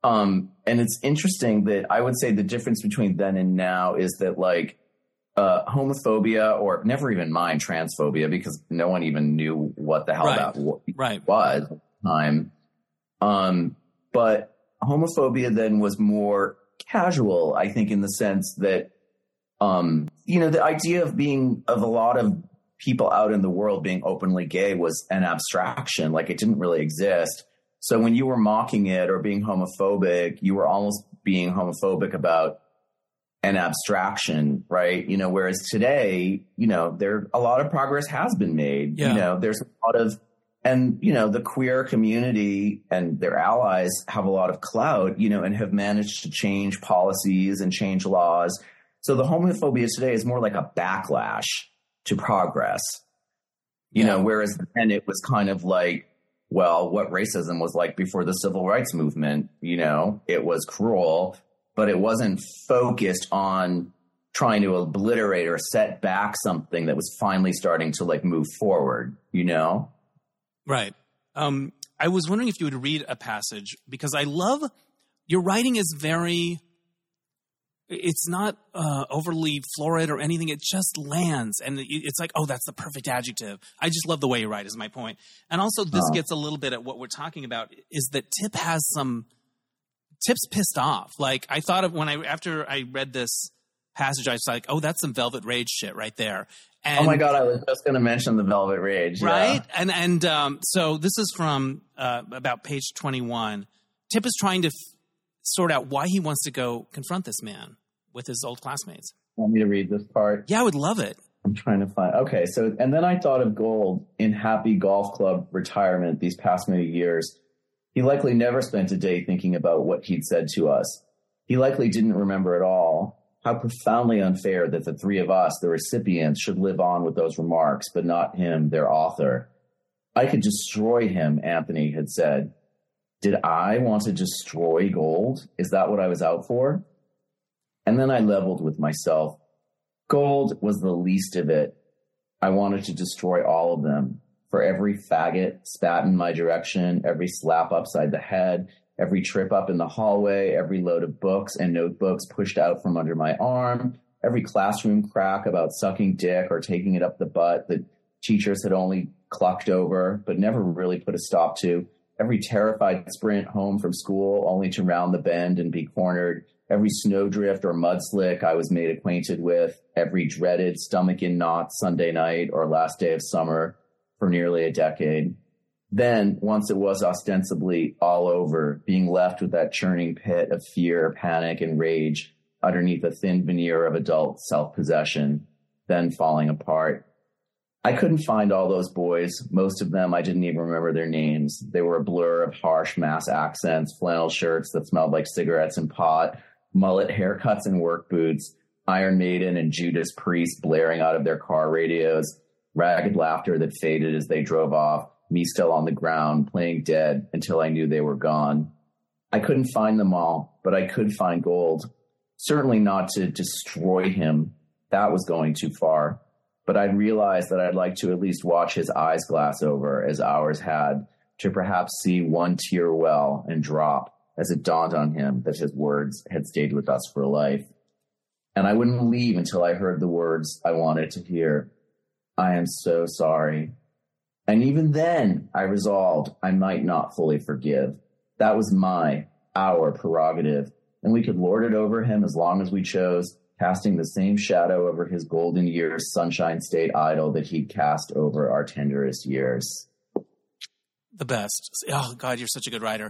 Um, and it's interesting that I would say the difference between then and now is that like uh, homophobia or never even mind transphobia because no one even knew what the hell right. that w- right. was at the time. Um, but homophobia then was more casual, I think, in the sense that, um, you know, the idea of being of a lot of people out in the world being openly gay was an abstraction, like it didn't really exist. So when you were mocking it or being homophobic, you were almost being homophobic about an abstraction, right? You know, whereas today, you know, there a lot of progress has been made. Yeah. You know, there's a lot of and you know the queer community and their allies have a lot of clout you know and have managed to change policies and change laws so the homophobia today is more like a backlash to progress you yeah. know whereas then it was kind of like well what racism was like before the civil rights movement you know it was cruel but it wasn't focused on trying to obliterate or set back something that was finally starting to like move forward you know Right. Um, I was wondering if you would read a passage because I love your writing is very. It's not uh, overly florid or anything. It just lands, and it's like, oh, that's the perfect adjective. I just love the way you write. Is my point. And also, this oh. gets a little bit at what we're talking about. Is that Tip has some Tip's pissed off. Like I thought of when I after I read this passage, I was like, oh, that's some Velvet Rage shit right there. And, oh my god, I was just going to mention the Velvet Rage, right? Yeah. And and um, so this is from uh, about page twenty one. Tip is trying to f- sort out why he wants to go confront this man with his old classmates. Want me to read this part? Yeah, I would love it. I'm trying to find. Okay, so and then I thought of Gold in Happy Golf Club retirement these past many years. He likely never spent a day thinking about what he'd said to us. He likely didn't remember at all how profoundly unfair that the three of us, the recipients, should live on with those remarks, but not him, their author. I could destroy him, Anthony had said. Did I want to destroy gold? Is that what I was out for? And then I leveled with myself. Gold was the least of it. I wanted to destroy all of them. For every faggot spat in my direction, every slap upside the head, every trip up in the hallway, every load of books and notebooks pushed out from under my arm, every classroom crack about sucking dick or taking it up the butt that teachers had only clucked over but never really put a stop to, every terrified sprint home from school only to round the bend and be cornered, every snowdrift or mudslick I was made acquainted with, every dreaded stomach in knots Sunday night or last day of summer for nearly a decade. Then, once it was ostensibly all over, being left with that churning pit of fear, panic, and rage underneath a thin veneer of adult self possession, then falling apart. I couldn't find all those boys. Most of them, I didn't even remember their names. They were a blur of harsh mass accents, flannel shirts that smelled like cigarettes and pot, mullet haircuts and work boots, Iron Maiden and Judas Priest blaring out of their car radios, ragged laughter that faded as they drove off me still on the ground, playing dead until I knew they were gone. I couldn't find them all, but I could find gold. Certainly not to destroy him. That was going too far. But I'd realized that I'd like to at least watch his eyes glass over as ours had, to perhaps see one tear well and drop as it dawned on him that his words had stayed with us for life. And I wouldn't leave until I heard the words I wanted to hear. I am so sorry. And even then, I resolved I might not fully forgive. That was my, our prerogative, and we could lord it over him as long as we chose, casting the same shadow over his golden years, sunshine state idyll that he'd cast over our tenderest years. The best. Oh God, you're such a good writer.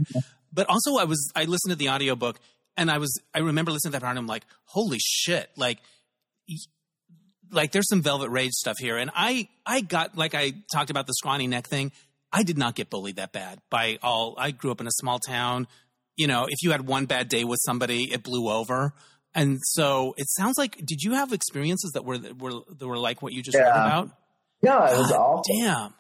But also I was I listened to the audiobook and I was I remember listening to that part and I'm like, holy shit, like like there's some Velvet Rage stuff here, and I I got like I talked about the scrawny neck thing. I did not get bullied that bad by all. I grew up in a small town. You know, if you had one bad day with somebody, it blew over. And so it sounds like. Did you have experiences that were were that were like what you just Yeah. read about? Yeah, it was God awful. Damn.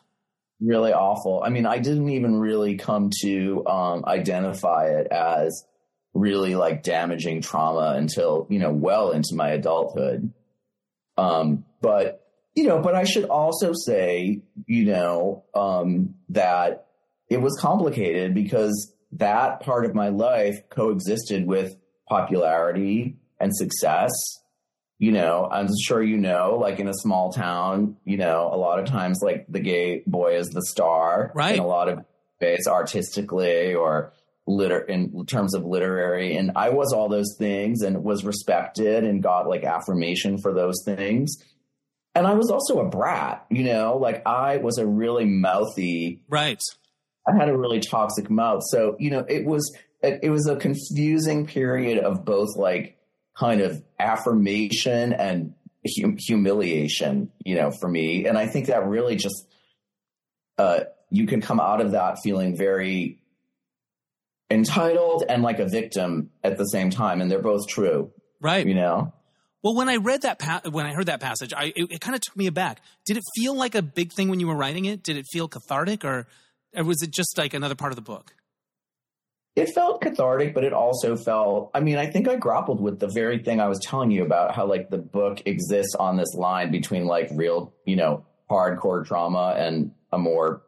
Really awful. I mean, I didn't even really come to um, identify it as really like damaging trauma until you know well into my adulthood. Um, but you know, but I should also say, you know, um, that it was complicated because that part of my life coexisted with popularity and success you know, I'm sure you know, like in a small town, you know, a lot of times like the gay boy is the star, Right. In a lot of ways, artistically or liter in terms of literary, and I was all those things and was respected and got like affirmation for those things. And I was also a brat, you know, like I was a really mouthy Right. I had a really toxic mouth. So, you know, it was it, it was a confusing period of both like kind of affirmation and hum- humiliation, you know, for me. And I think that really just uh you can come out of that feeling very entitled and like a victim at the same time and they're both true, Right. you know. Well, when I read that, pa- when I heard that passage, I it, it kind of took me aback. Did it feel like a big thing when you were writing it? Did it feel cathartic, or, or was it just like another part of the book? It felt cathartic, but it also felt, I mean, I think I grappled with the very thing I was telling you about how like the book exists on this line between like real, you know, hardcore trauma and a more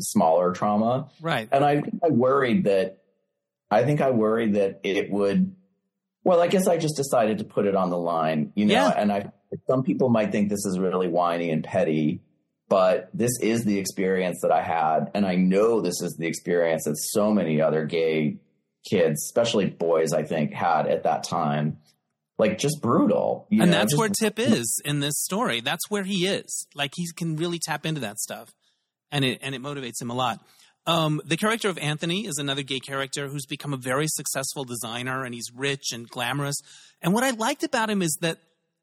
smaller trauma. Right. And I, I worried that, I think I worried that it would, well, I guess I just decided to put it on the line, you know, Yeah. and I, some people might think this is really whiny and petty, but this is the experience that I had. And I know this is the experience that so many other gay kids, especially boys, I think, had at that time. Like just brutal. you and know, that's just- where Tip is in this story. That's where he is. Like he can really tap into that stuff, and it and it motivates him a lot. Um, the character of Anthony is another gay character who's become a very successful designer, and he's rich and glamorous. And what I liked about him is that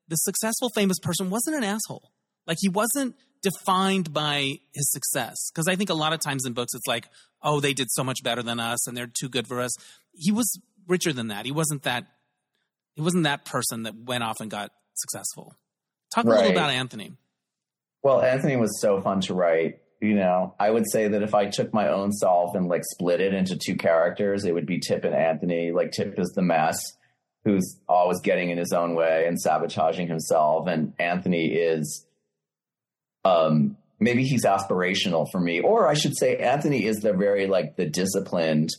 the successful, famous person wasn't an asshole. Like he wasn't defined by his success. Because I think a lot of times in books, it's like, oh, they did so much better than us, and they're too good for us. He was richer than that. He wasn't that he wasn't that person that went off and got successful. Talk a little about Anthony. Well, Anthony was so fun to write. You know, I would say that if I took my own self and like split it into two characters, it would be Tip and Anthony. Like Tip is the mess who's always getting in his own way and sabotaging himself, and Anthony is um maybe he's aspirational for me. Or I should say Anthony is the very like the disciplined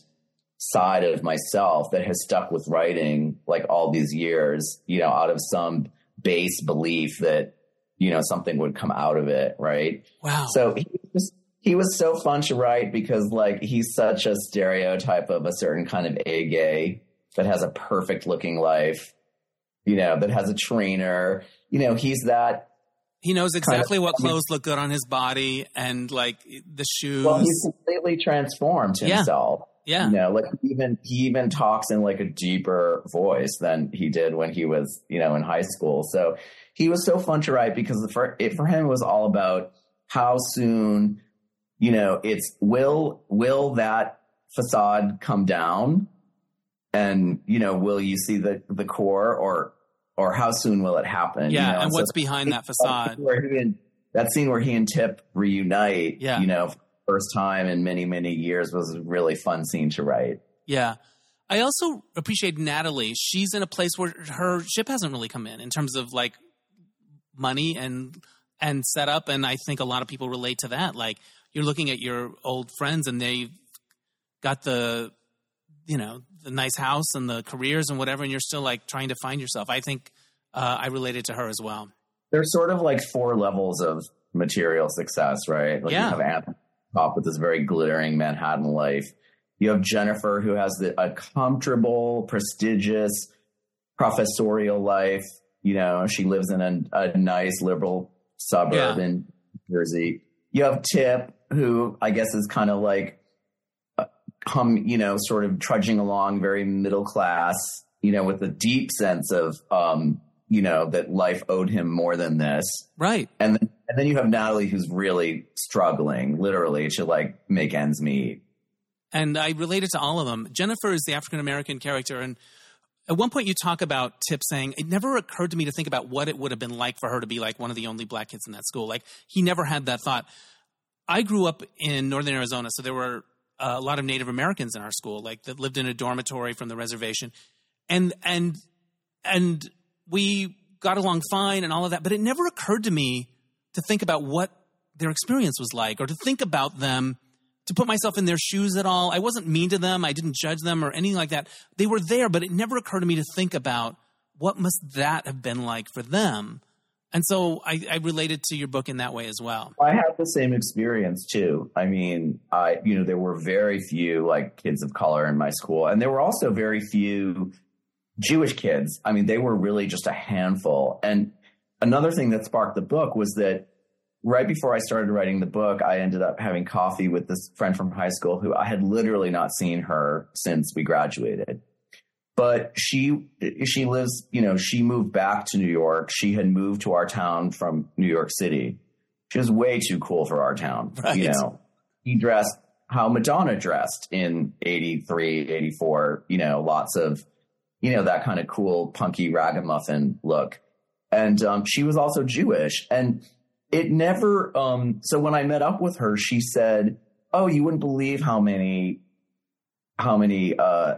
side of myself that has stuck with writing like all these years, you know, out of some base belief that you know something would come out of it, right? Wow. So he was he was so fun to write because like he's such a stereotype of a certain kind of a gay that has a perfect looking life, you know, that has a trainer. You know, he's that he knows exactly what I mean- clothes look good on his body and like the shoes. well, he's completely transformed himself. yeah. You know, like even he even talks in like a deeper voice than he did when he was, you know, in high school. So he was so fun to write because for it for him it was all about how soon, you know, it's will will that facade come down, and you know, will you see the the core, or or how soon will it happen? you Yeah. know? and So what's behind that facade? where he and that scene where he and Tip reunite, Yeah. you know, first time in many many years was a really fun scene to write. Yeah. I also appreciate Natalie. She's in a place where her ship hasn't really come in in terms of like money and and setup and I think a lot of people relate to that. Like you're looking at your old friends and they've got the you know, the nice house and the careers and whatever and you're still like trying to find yourself. I think uh, I related to her as well. There's sort of like four levels of material success, right? Like Yeah. you have Anthony top with this very glittering Manhattan life. You have Jennifer who has the, a comfortable, prestigious professorial life. You know, she lives in a, a nice liberal suburb Yeah. in Jersey. You have Tip, who I guess is kind of like hum, you know, sort of trudging along, very middle class, you know, with a deep sense of, um, you know, that life owed him more than this. Right. And then, and then you have Natalie who's really struggling, literally, to like make ends meet. And I related to all of them. Jennifer is the African American character, and at one point you talk about Tip saying it never occurred to me to think about what it would have been like for her to be like one of the only black kids in that school. Like he never had that thought. I grew up in northern Arizona, so there were a lot of Native Americans in our school, like that lived in a dormitory from the reservation, and and and we got along fine and all of that. But it never occurred to me to think about what their experience was like, or to think about them, to put myself in their shoes at all. I wasn't mean to them. I didn't judge them or anything like that. They were there, but it never occurred to me to think about what must that have been like for them. And so I, I, related to your book in that way as well. I had the same experience too. I mean, I you know there were very few like kids of color in my school, and there were also very few Jewish kids. I mean, they were really just a handful. And another thing that sparked the book was that right before I started writing the book, I ended up having coffee with this friend from high school who I had literally not seen her since we graduated. But she she lives, you know, she moved back to New York. She had moved to our town from New York City. She was way too cool for our town. Right. You know, he dressed how Madonna dressed in 83, 84, you know, lots of, you know, that kind of cool punky ragamuffin look. And um, she was also Jewish. And it never um so when I met up with her, she said, Oh, you wouldn't believe how many how many uh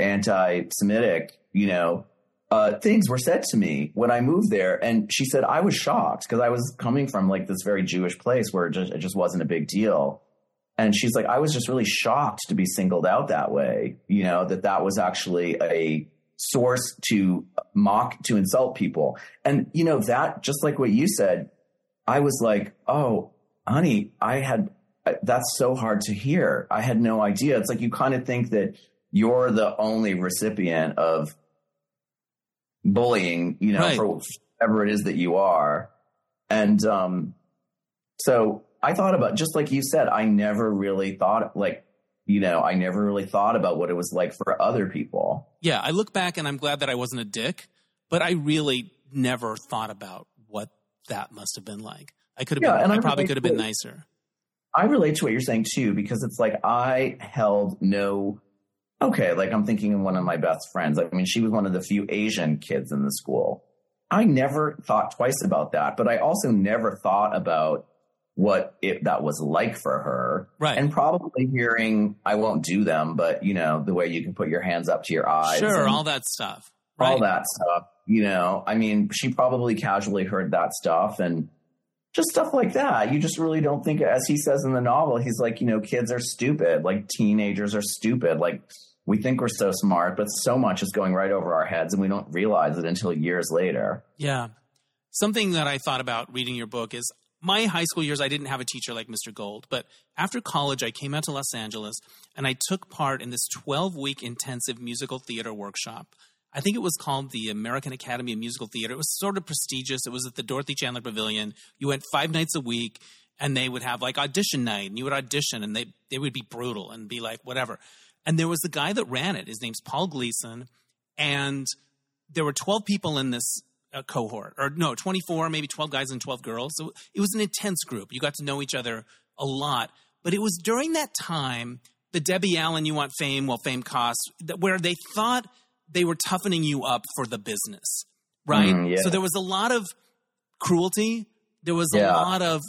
anti-Semitic, you know, uh, things were said to me when I moved there. And she said, I was shocked because I was coming from like this very Jewish place where it just, it just wasn't a big deal. And she's like, I was just really shocked to be singled out that way, you know, that that was actually a source to mock, to insult people. And, you know, that just like what you said, I was like, oh, honey, I had, that's so hard to hear. I had no idea. It's like you kind of think that you're the only recipient of bullying, you know, right. for whatever it is that you are. And um, so I thought about, just like you said, I never really thought, like, you know, I never really thought about what it was like for other people. Yeah, I look back and I'm glad that I wasn't a dick, but I really never thought about what that must have been like. I could have yeah, been, I, I probably could have been nicer. I relate to what you're saying too, because it's like I held no okay, like I'm thinking of one of my best friends. I mean, she was one of the few Asian kids in the school. I never thought twice about that, but I also never thought about what it, that was like for her. Right. And probably hearing, I won't do them, but you know, the way you can put your hands up to your eyes. Sure, all that stuff. Right. All that stuff. You know, I mean, she probably casually heard that stuff and just stuff like that. You just really don't think, as he says in the novel, he's like, you know, kids are stupid. Like teenagers are stupid. Like we think we're so smart, but so much is going right over our heads and we don't realize it until years later. Yeah. Something that I thought about reading your book is my high school years, I didn't have a teacher like Mr. Gold, but after college, I came out to Los Angeles and I took part in this 12 week intensive musical theater workshop. I think it was called the American Academy of Musical Theater. It was sort of prestigious. It was at the Dorothy Chandler Pavilion. You went five nights a week and they would have like audition night and you would audition and they, they would be brutal and be like, whatever. And there was the guy that ran it. His name's Paul Gleason. And there were 12 people in this uh, cohort, or no, 24, maybe 12 guys and 12 girls. So it was an intense group. You got to know each other a lot. But it was during that time, the Debbie Allen, you want fame, well, fame costs, where they thought they were toughening you up for the business, right? Mm, yeah. So there was a lot of cruelty. There was yeah. a lot of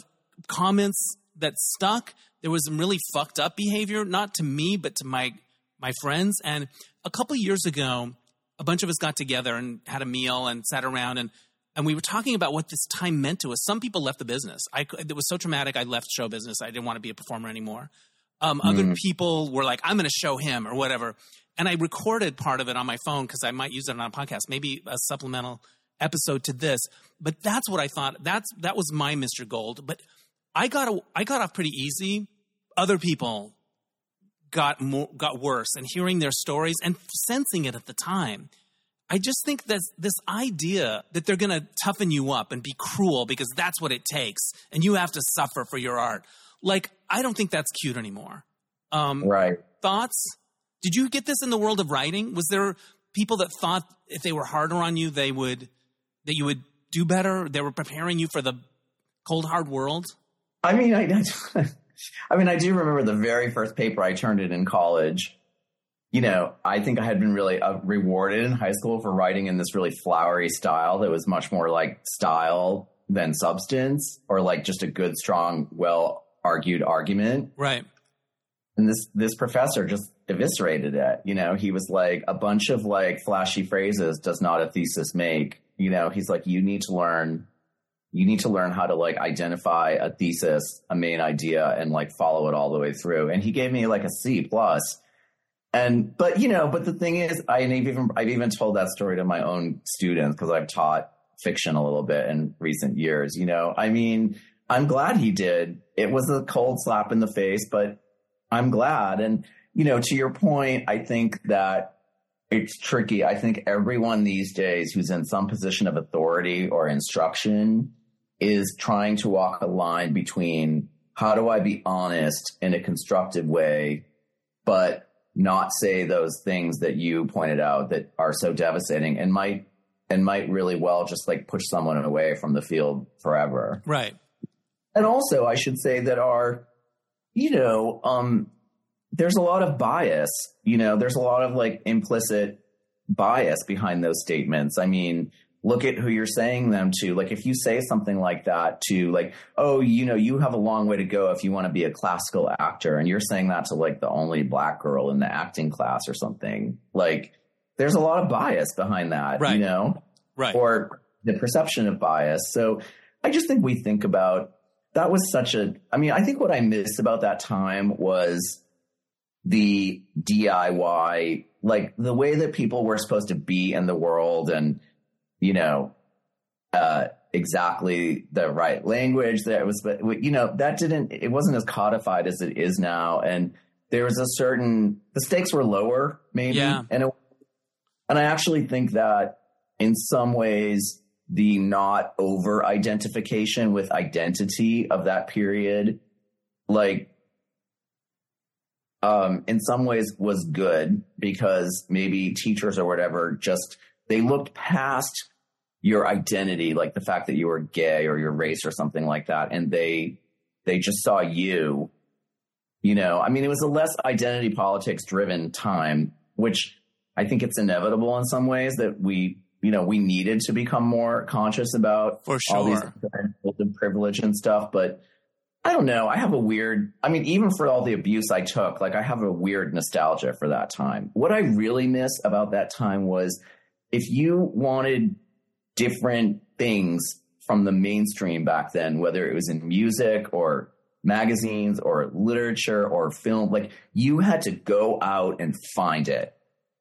comments that stuck. There was some really fucked up behavior, not to me, but to my my friends. And a couple years ago, a bunch of us got together and had a meal and sat around and and we were talking about what this time meant to us. Some people left the business. I it was so traumatic. I left show business. I didn't want to be a performer anymore. Um, mm. Other people were like, "I'm going to show him" or whatever. And I recorded part of it on my phone because I might use it on a podcast, maybe a supplemental episode to this. But that's what I thought. That's that was my Mr. Gold. But I got a, I got off pretty easy. Other people got more got worse, and hearing their stories and sensing it at the time. I just think that this idea that they're going to toughen you up and be cruel because that's what it takes, and you have to suffer for your art. Like I don't think that's cute anymore. Um, right. Thoughts? Did you get this in the world of writing? Was there people that thought if they were harder on you, they would that you would do better? They were preparing you for the cold hard world. I mean, I, (laughs) I mean, I do remember the very first paper I turned in in college. You know, I think I had been really uh, rewarded in high school for writing in this really flowery style that was much more like style than substance, or like just a good, strong, well argued argument. Right. And this this professor just eviscerated it. You know, he was like a bunch of like flashy phrases does not a thesis make. You know, he's like, you need to learn you need to learn how to like identify a thesis, a main idea, and like follow it all the way through. And he gave me like a C plus. And but you know, but the thing is, I have even I've even told that story to my own students because I've taught fiction a little bit in recent years. You know, I mean, I'm glad he did. It was a cold slap in the face, but I'm glad. And you know, to your point, I think that it's tricky. I think everyone these days who's in some position of authority or instruction is trying to walk a line between how do I be honest in a constructive way, but not say those things that you pointed out that are so devastating and might and might really well just like push someone away from the field forever. Right. And also I should say that our you know, um there's a lot of bias, you know, there's a lot of like implicit bias behind those statements. I mean, look at who you're saying them to. Like if you say something like that to like, oh, you know, you have a long way to go if you want to be a classical actor and you're saying that to like the only black girl in the acting class or something. Like there's a lot of bias behind that, right. you know? Right. Or the perception of bias. So I just think we think about that was such a I mean, I think what I missed about that time was the DIY, like the way that people were supposed to be in the world and you know, uh, exactly the right language that was, but you know, that didn't, it wasn't as codified as it is now. And there was a certain, the stakes were lower maybe. Yeah. And, it, and I actually think that in some ways, the not over identification with identity of that period, like, um, in some ways was good because maybe teachers or whatever just, they looked past your identity, like the fact that you were gay or your race or something like that, and they they just saw you. You know, I mean, it was a less identity politics driven time, which I think it's inevitable in some ways that we, you know, we needed to become more conscious about For sure. all these sure. privilege and stuff. But I don't know. I have a weird, I mean, even for all the abuse I took, like I have a weird nostalgia for that time. What I really miss about that time was if you wanted different things from the mainstream back then, whether it was in music or magazines or literature or film. Like you had to go out and find it.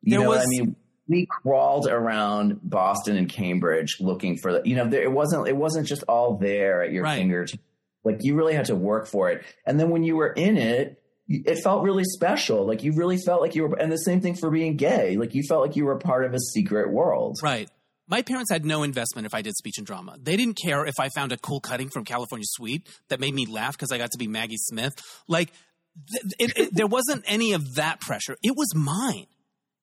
You There know was- what I mean? We crawled around Boston and Cambridge looking for the, you know, there, it wasn't, it wasn't just all there at your Right. fingertips. Like you really had to work for it. And then when you were in it, it felt really special. Like you really felt like you were, and the same thing for being gay. Like you felt like you were part of a secret world. Right. My parents had no investment if I did speech and drama. They didn't care if I found a cool cutting from California Suite that made me laugh because I got to be Maggie Smith. Like, th- it, it, there wasn't any of that pressure. It was mine.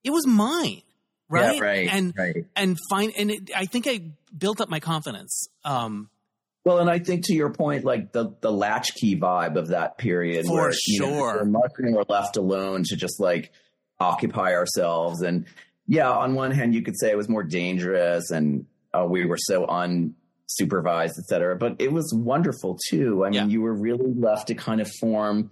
It was mine. Right. Yeah, right, And right. and fine. And it, I think I built up my confidence. Um, Well, and I think to your point, like the the latchkey vibe of that period, For where you know, sure. we're left alone to just like occupy ourselves. And yeah, on one hand, you could say it was more dangerous, and uh, we were so unsupervised, et cetera. But it was wonderful too. I mean, Yeah. you were really left to kind of form,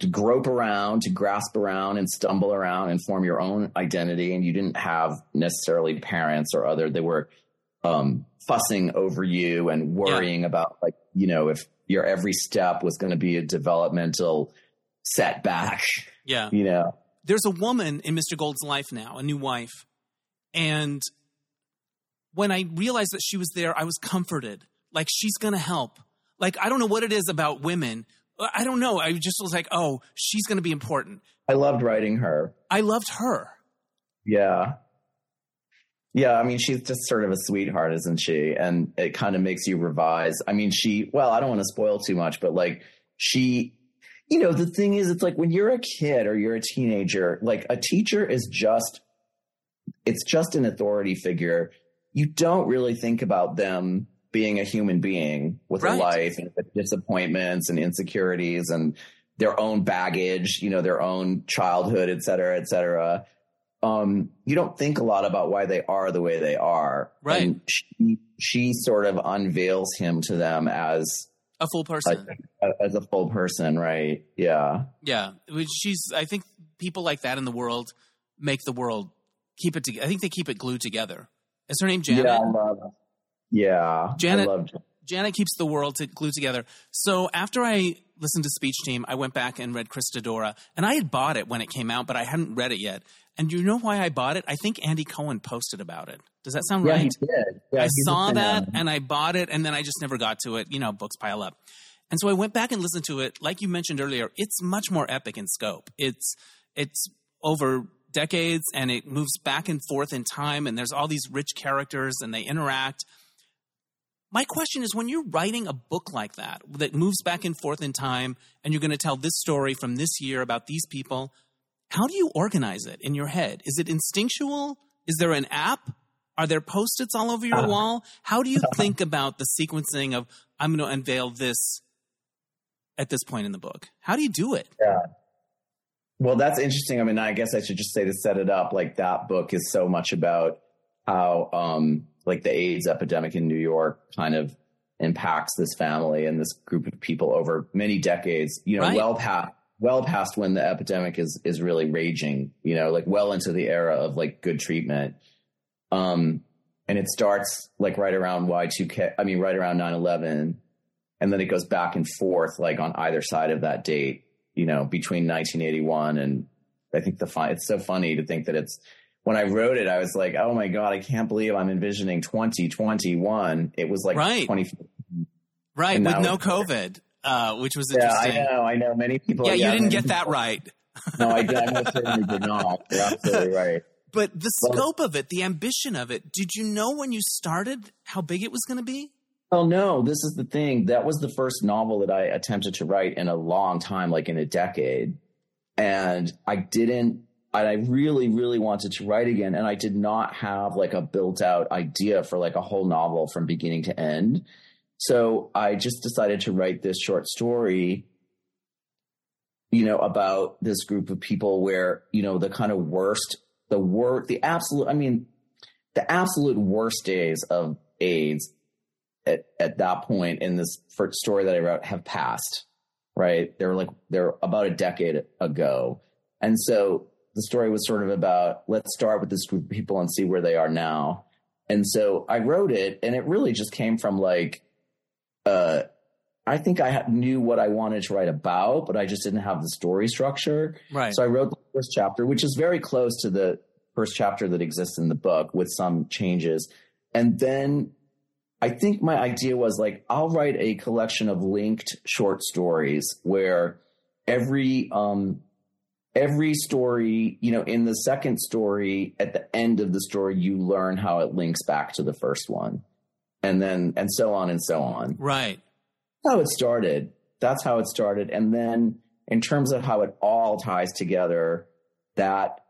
to grope around, to grasp around, and stumble around, and form your own identity. And you didn't have necessarily parents or other they were um, fussing over you and worrying about like you know if your every step was going to be a developmental setback yeah. you know there's a woman in Mr. Gold's life now, a new wife. And when I realized that she was there, I was comforted. Like she's going to help. Like I don't know what it is about women. I don't know. I just was like, "Oh, she's going to be important." i loved writing her I loved her. yeah yeah i mean she's just sort of a sweetheart isn't she and it kind of makes you revise i mean she well i don't want to spoil too much but like she you know, the thing is, it's like when you're a kid or you're a teenager, like a teacher is just, it's just an authority figure. You don't really think about them being a human being with right. a life and disappointments and insecurities and their own baggage, you know, their own childhood, et cetera, et cetera. Um, you don't think a lot about why they are the way they are. Right. And she, she sort of unveils him to them as a full person. like, as a full person right? Yeah. Yeah. She's i think people like that in the world make the world keep it together i think they keep it glued together. Is her name janet yeah, I love, yeah janet janet keeps the world to, glued together. So after i listened to speech team i went back and read christodora and i had bought it when it came out but i hadn't read it yet and you know why i bought it i think andy cohen posted about it does that sound yeah, right? He did. Yeah, I saw that and I bought it and then I just never got to it. You know, books pile up. And so I went back and listened to it. Like you mentioned earlier, it's much more epic in scope. It's it's over decades and it moves back and forth in time and there's all these rich characters and they interact. My question is when you're writing a book like that that moves back and forth in time and you're going to tell this story from this year about these people, how do you organize it in your head? Is it instinctual? Is there an app? Are there post-its all over your uh, wall? How do you (laughs) think about the sequencing of I'm going to unveil this at this point in the book? How do you do it? Yeah. Well, that's interesting. I mean, I guess I should just say to set it up, like that book is so much about how, um, like the AIDS epidemic in New York kind of impacts this family and this group of people over many decades, you know, right. well past, well past when the epidemic is, is really raging, you know, like well into the era of like good treatment. Um, and it starts like right around Y2K, I mean, right around 9 11. And then it goes back and forth, like on either side of that date, you know, between 1981 and I think the fun, it's so funny to think that it's, when I wrote it, I was like, oh my God, I can't believe I'm envisioning 2021. It was like right. 20. Right. With no COVID, uh, which was interesting. yeah, interesting. I know. I know. Many people. Yeah, you didn't get that right. no, I, I most certainly did not. You're absolutely right. (laughs) But the scope of it, the ambition of it, did you know when you started how big it was going to be? Well, no, this is the thing. That was the first novel that I attempted to write in a long time, like in a decade. And I didn't, I really, really wanted to write again. And I did not have like a built out idea for like a whole novel from beginning to end. So I just decided to write this short story, you know, about this group of people where, you know, the kind of worst the worst, the absolute, I mean, the absolute worst days of AIDS at, at that point in this first story that I wrote have passed, right? They were like, they're about a decade ago. And so the story was sort of about, let's start with this group of people and see where they are now. And so I wrote it and it really just came from like, uh, I think I knew what I wanted to write about, but I just didn't have the story structure. Right. So I wrote the first chapter, which is very close to the first chapter that exists in the book with some changes. And then I think my idea was like, I'll write a collection of linked short stories where every, um, every story, you know, in the second story, at the end of the story, you learn how it links back to the first one. And then, and so on and so on. Right how it started. That's how it started. And then in terms of how it all ties together, that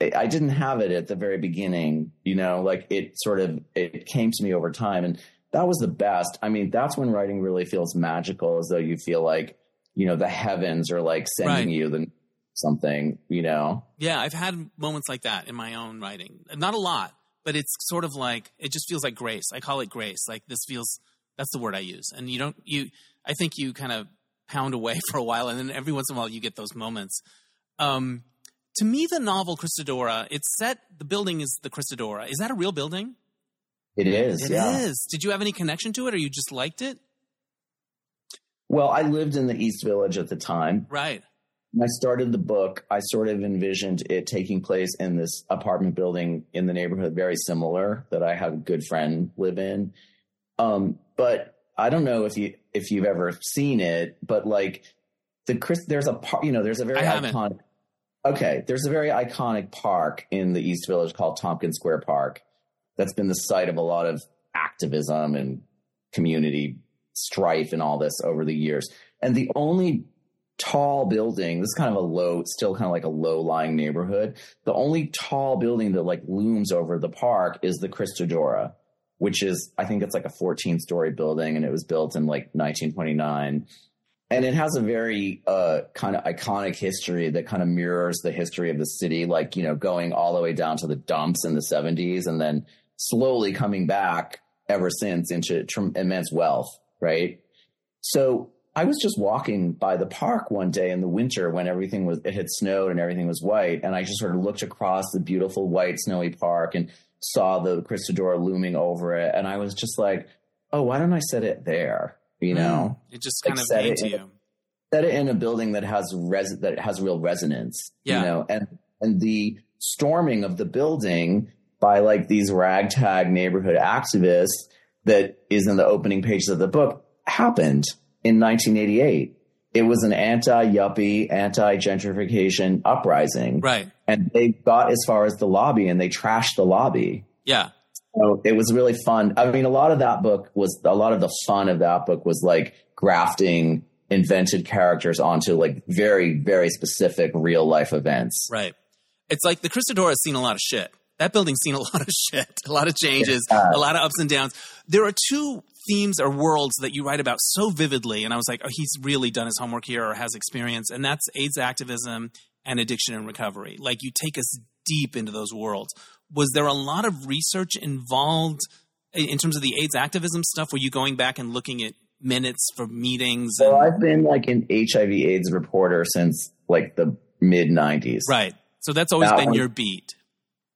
I didn't have it at the very beginning, you know, like it sort of, it came to me over time and that was the best. I mean, that's when writing really feels magical as though you feel like, you know, the heavens are like sending right. you the something, you know? Yeah. I've had moments like that in my own writing. Not a lot, but it's sort of like, it just feels like grace. I call it grace. Like this feels that's the word I use. And you don't you I think you kind of pound away (laughs) for a while and then every once in a while you get those moments. Um, to me the novel Christodora, it's set the building is the Christodora. Is that a real building? It is. It yeah. is. Did you have any connection to it or you just liked it? Well, I lived in the East Village at the time. Right. When I started the book, I sort of envisioned it taking place in this apartment building in the neighborhood, very similar that I have a good friend live in. Um, but I don't know if you if you've ever seen it, but like the Chris, there's a park. You know, there's a very iconic. Okay, there's a very iconic park in the East Village called Tompkins Square Park. That's been the site of a lot of activism and community strife and all this over the years. And the only tall building. This is kind of a low, still kind of like a low lying neighborhood. The only tall building that like looms over the park is the Christodora, which is, I think it's like a 14 story building and it was built in like 1929. And it has a very uh, kind of iconic history that kind of mirrors the history of the city, like, you know, going all the way down to the dumps in the 70s and then slowly coming back ever since into tr- immense wealth, right? So I was just walking by the park one day in the winter when everything was it had snowed and everything was white, and I just sort of looked across the beautiful white snowy park and saw the Christodora looming over it, and I was just like, "Oh, why don't I set it there?" You hmm. know, mm, it just kind like of came to you. Set it in a building that has res that has real resonance. Yeah. You know, and and the storming of the building by like these ragtag neighborhood activists that is in the opening pages of the book happened in 1988. It was an anti-yuppie, anti-gentrification uprising. Right. And they got as far as the lobby and they trashed the lobby. Yeah. So it was really fun. I mean, a lot of that book was a lot of the fun of that book was like grafting invented characters onto like very, very specific real life events. Right. It's like the Christodora has seen a lot of shit. That building's seen a lot of (laughs) shit, a lot of changes, yeah. a lot of ups and downs. There are two themes or worlds that you write about so vividly. And I was like, oh, he's really done his homework here or has experience. And that's AIDS activism and addiction and recovery. Like you take us deep into those worlds. Was there a lot of research involved in terms of the AIDS activism stuff? Were you going back and looking at minutes for meetings? And- well, I've been like an HIV AIDS reporter since like the mid 90s. Right. So that's always been your beat.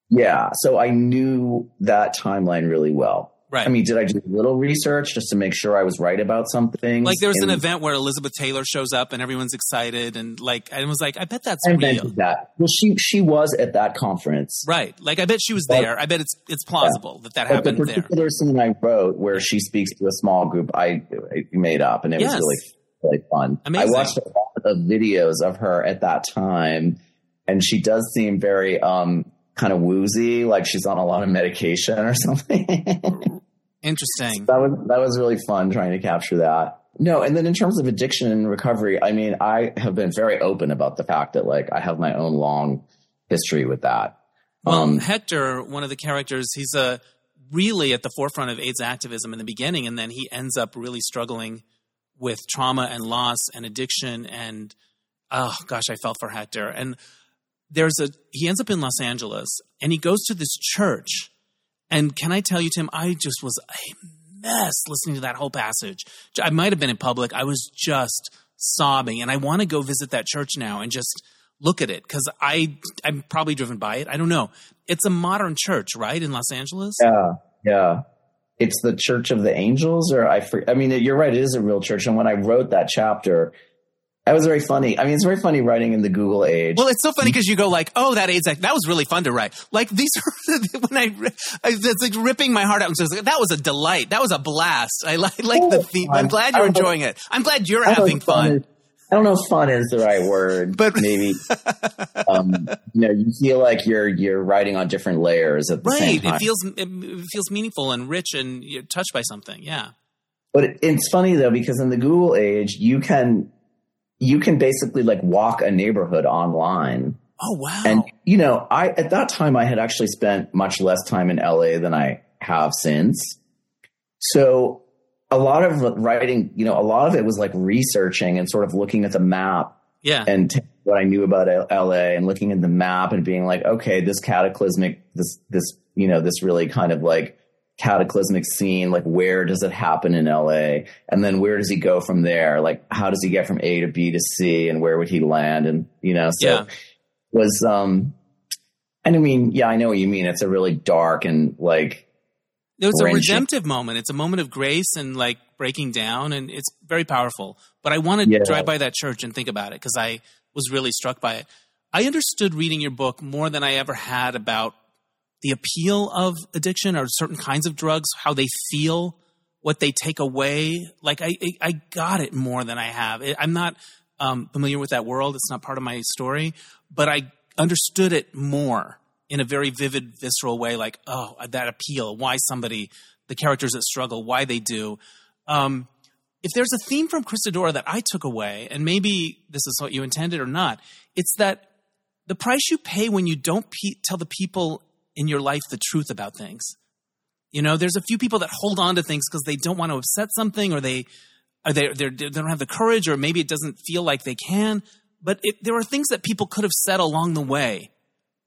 Yeah. So I knew that timeline really well. Right. I mean, did I do a little research just to make sure I was right about something? Like there was and, an event where Elizabeth Taylor shows up and everyone's excited and like I was like, I bet that's I real. That. Well, she she was at that conference, right? Like I bet she was but, there. I bet it's it's plausible yeah. that that happened the particular there. scene I wrote where she speaks to a small group, I, I made up, and it yes. was really really fun. Amazing. I watched a lot of videos of her at that time, and she does seem very um kind of woozy, like she's on a lot of medication or (laughs) something. Interesting. So that was that was really fun trying to capture that. No, and then in terms of addiction and recovery, I mean, I have been very open about the fact that like I have my own long history with that. Well, um, Hector, one of the characters, he's a uh, really at the forefront of AIDS activism in the beginning, and then he ends up really struggling with trauma and loss and addiction. And oh gosh, I felt for Hector. And there's a he ends up in Los Angeles, and he goes to this church and can I tell you, Tim, I just was a mess listening to that whole passage. I might have been in public. I was just sobbing, and I want to go visit that church now and just look at it because I I'm probably driven by it. I don't know. It's a modern church, right, in Los Angeles? Yeah, yeah. It's the Church of the Angels, or I. I mean, you're right. It is a real church. And when I wrote that chapter, that was very funny. I mean, it's very funny writing in the Google age. Well, it's so funny because you go like, "Oh, that AIDS Act, that was really fun to write." Like these (laughs) are when I, I it's like ripping my heart out. And so like, that was a delight. That was a blast. I like, like the theme. I'm glad you're enjoying it. I'm glad you're having fun. fun. I don't know if fun is the right word, but (laughs) maybe um, you know you feel like you're you're writing on different layers at the right. same time. Right. It feels it feels meaningful and rich, and you're touched by something. Yeah. But it's funny though because in the Google age, you can you can basically like walk a neighborhood online. Oh wow. And you know, I at that time I had actually spent much less time in LA than I have since. So a lot of writing, you know, a lot of it was like researching and sort of looking at the map. Yeah. And t- what I knew about LA and looking at the map and being like, okay, this cataclysmic, this, this, you know, this really kind of like cataclysmic scene like where does it happen in LA and then where does he go from there? Like how does he get from A to B to C and where would he land? And you know so yeah. was um and I mean yeah I know what you mean. It's a really dark and like it it's a redemptive moment. It's a moment of grace and like breaking down and it's very powerful. But I want to drive by that church and think about it because I was really struck by it. I understood reading your book more than I ever had about the appeal of addiction or certain kinds of drugs, how they feel, what they take away. Like I, I got it more than I have. I'm not um, familiar with that world. It's not part of my story, but I understood it more in a very vivid, visceral way. Like, oh, that appeal, why somebody, the characters that struggle, why they do. Um, if there's a theme from Christodora that I took away, and maybe this is what you intended or not, it's that the price you pay when you don't pe- tell the people in your life the truth about things. You know, there's a few people that hold on to things because they don't want to upset something, or they, or they, they don't have the courage, or maybe it doesn't feel like they can. But it, there are things that people could have said along the way.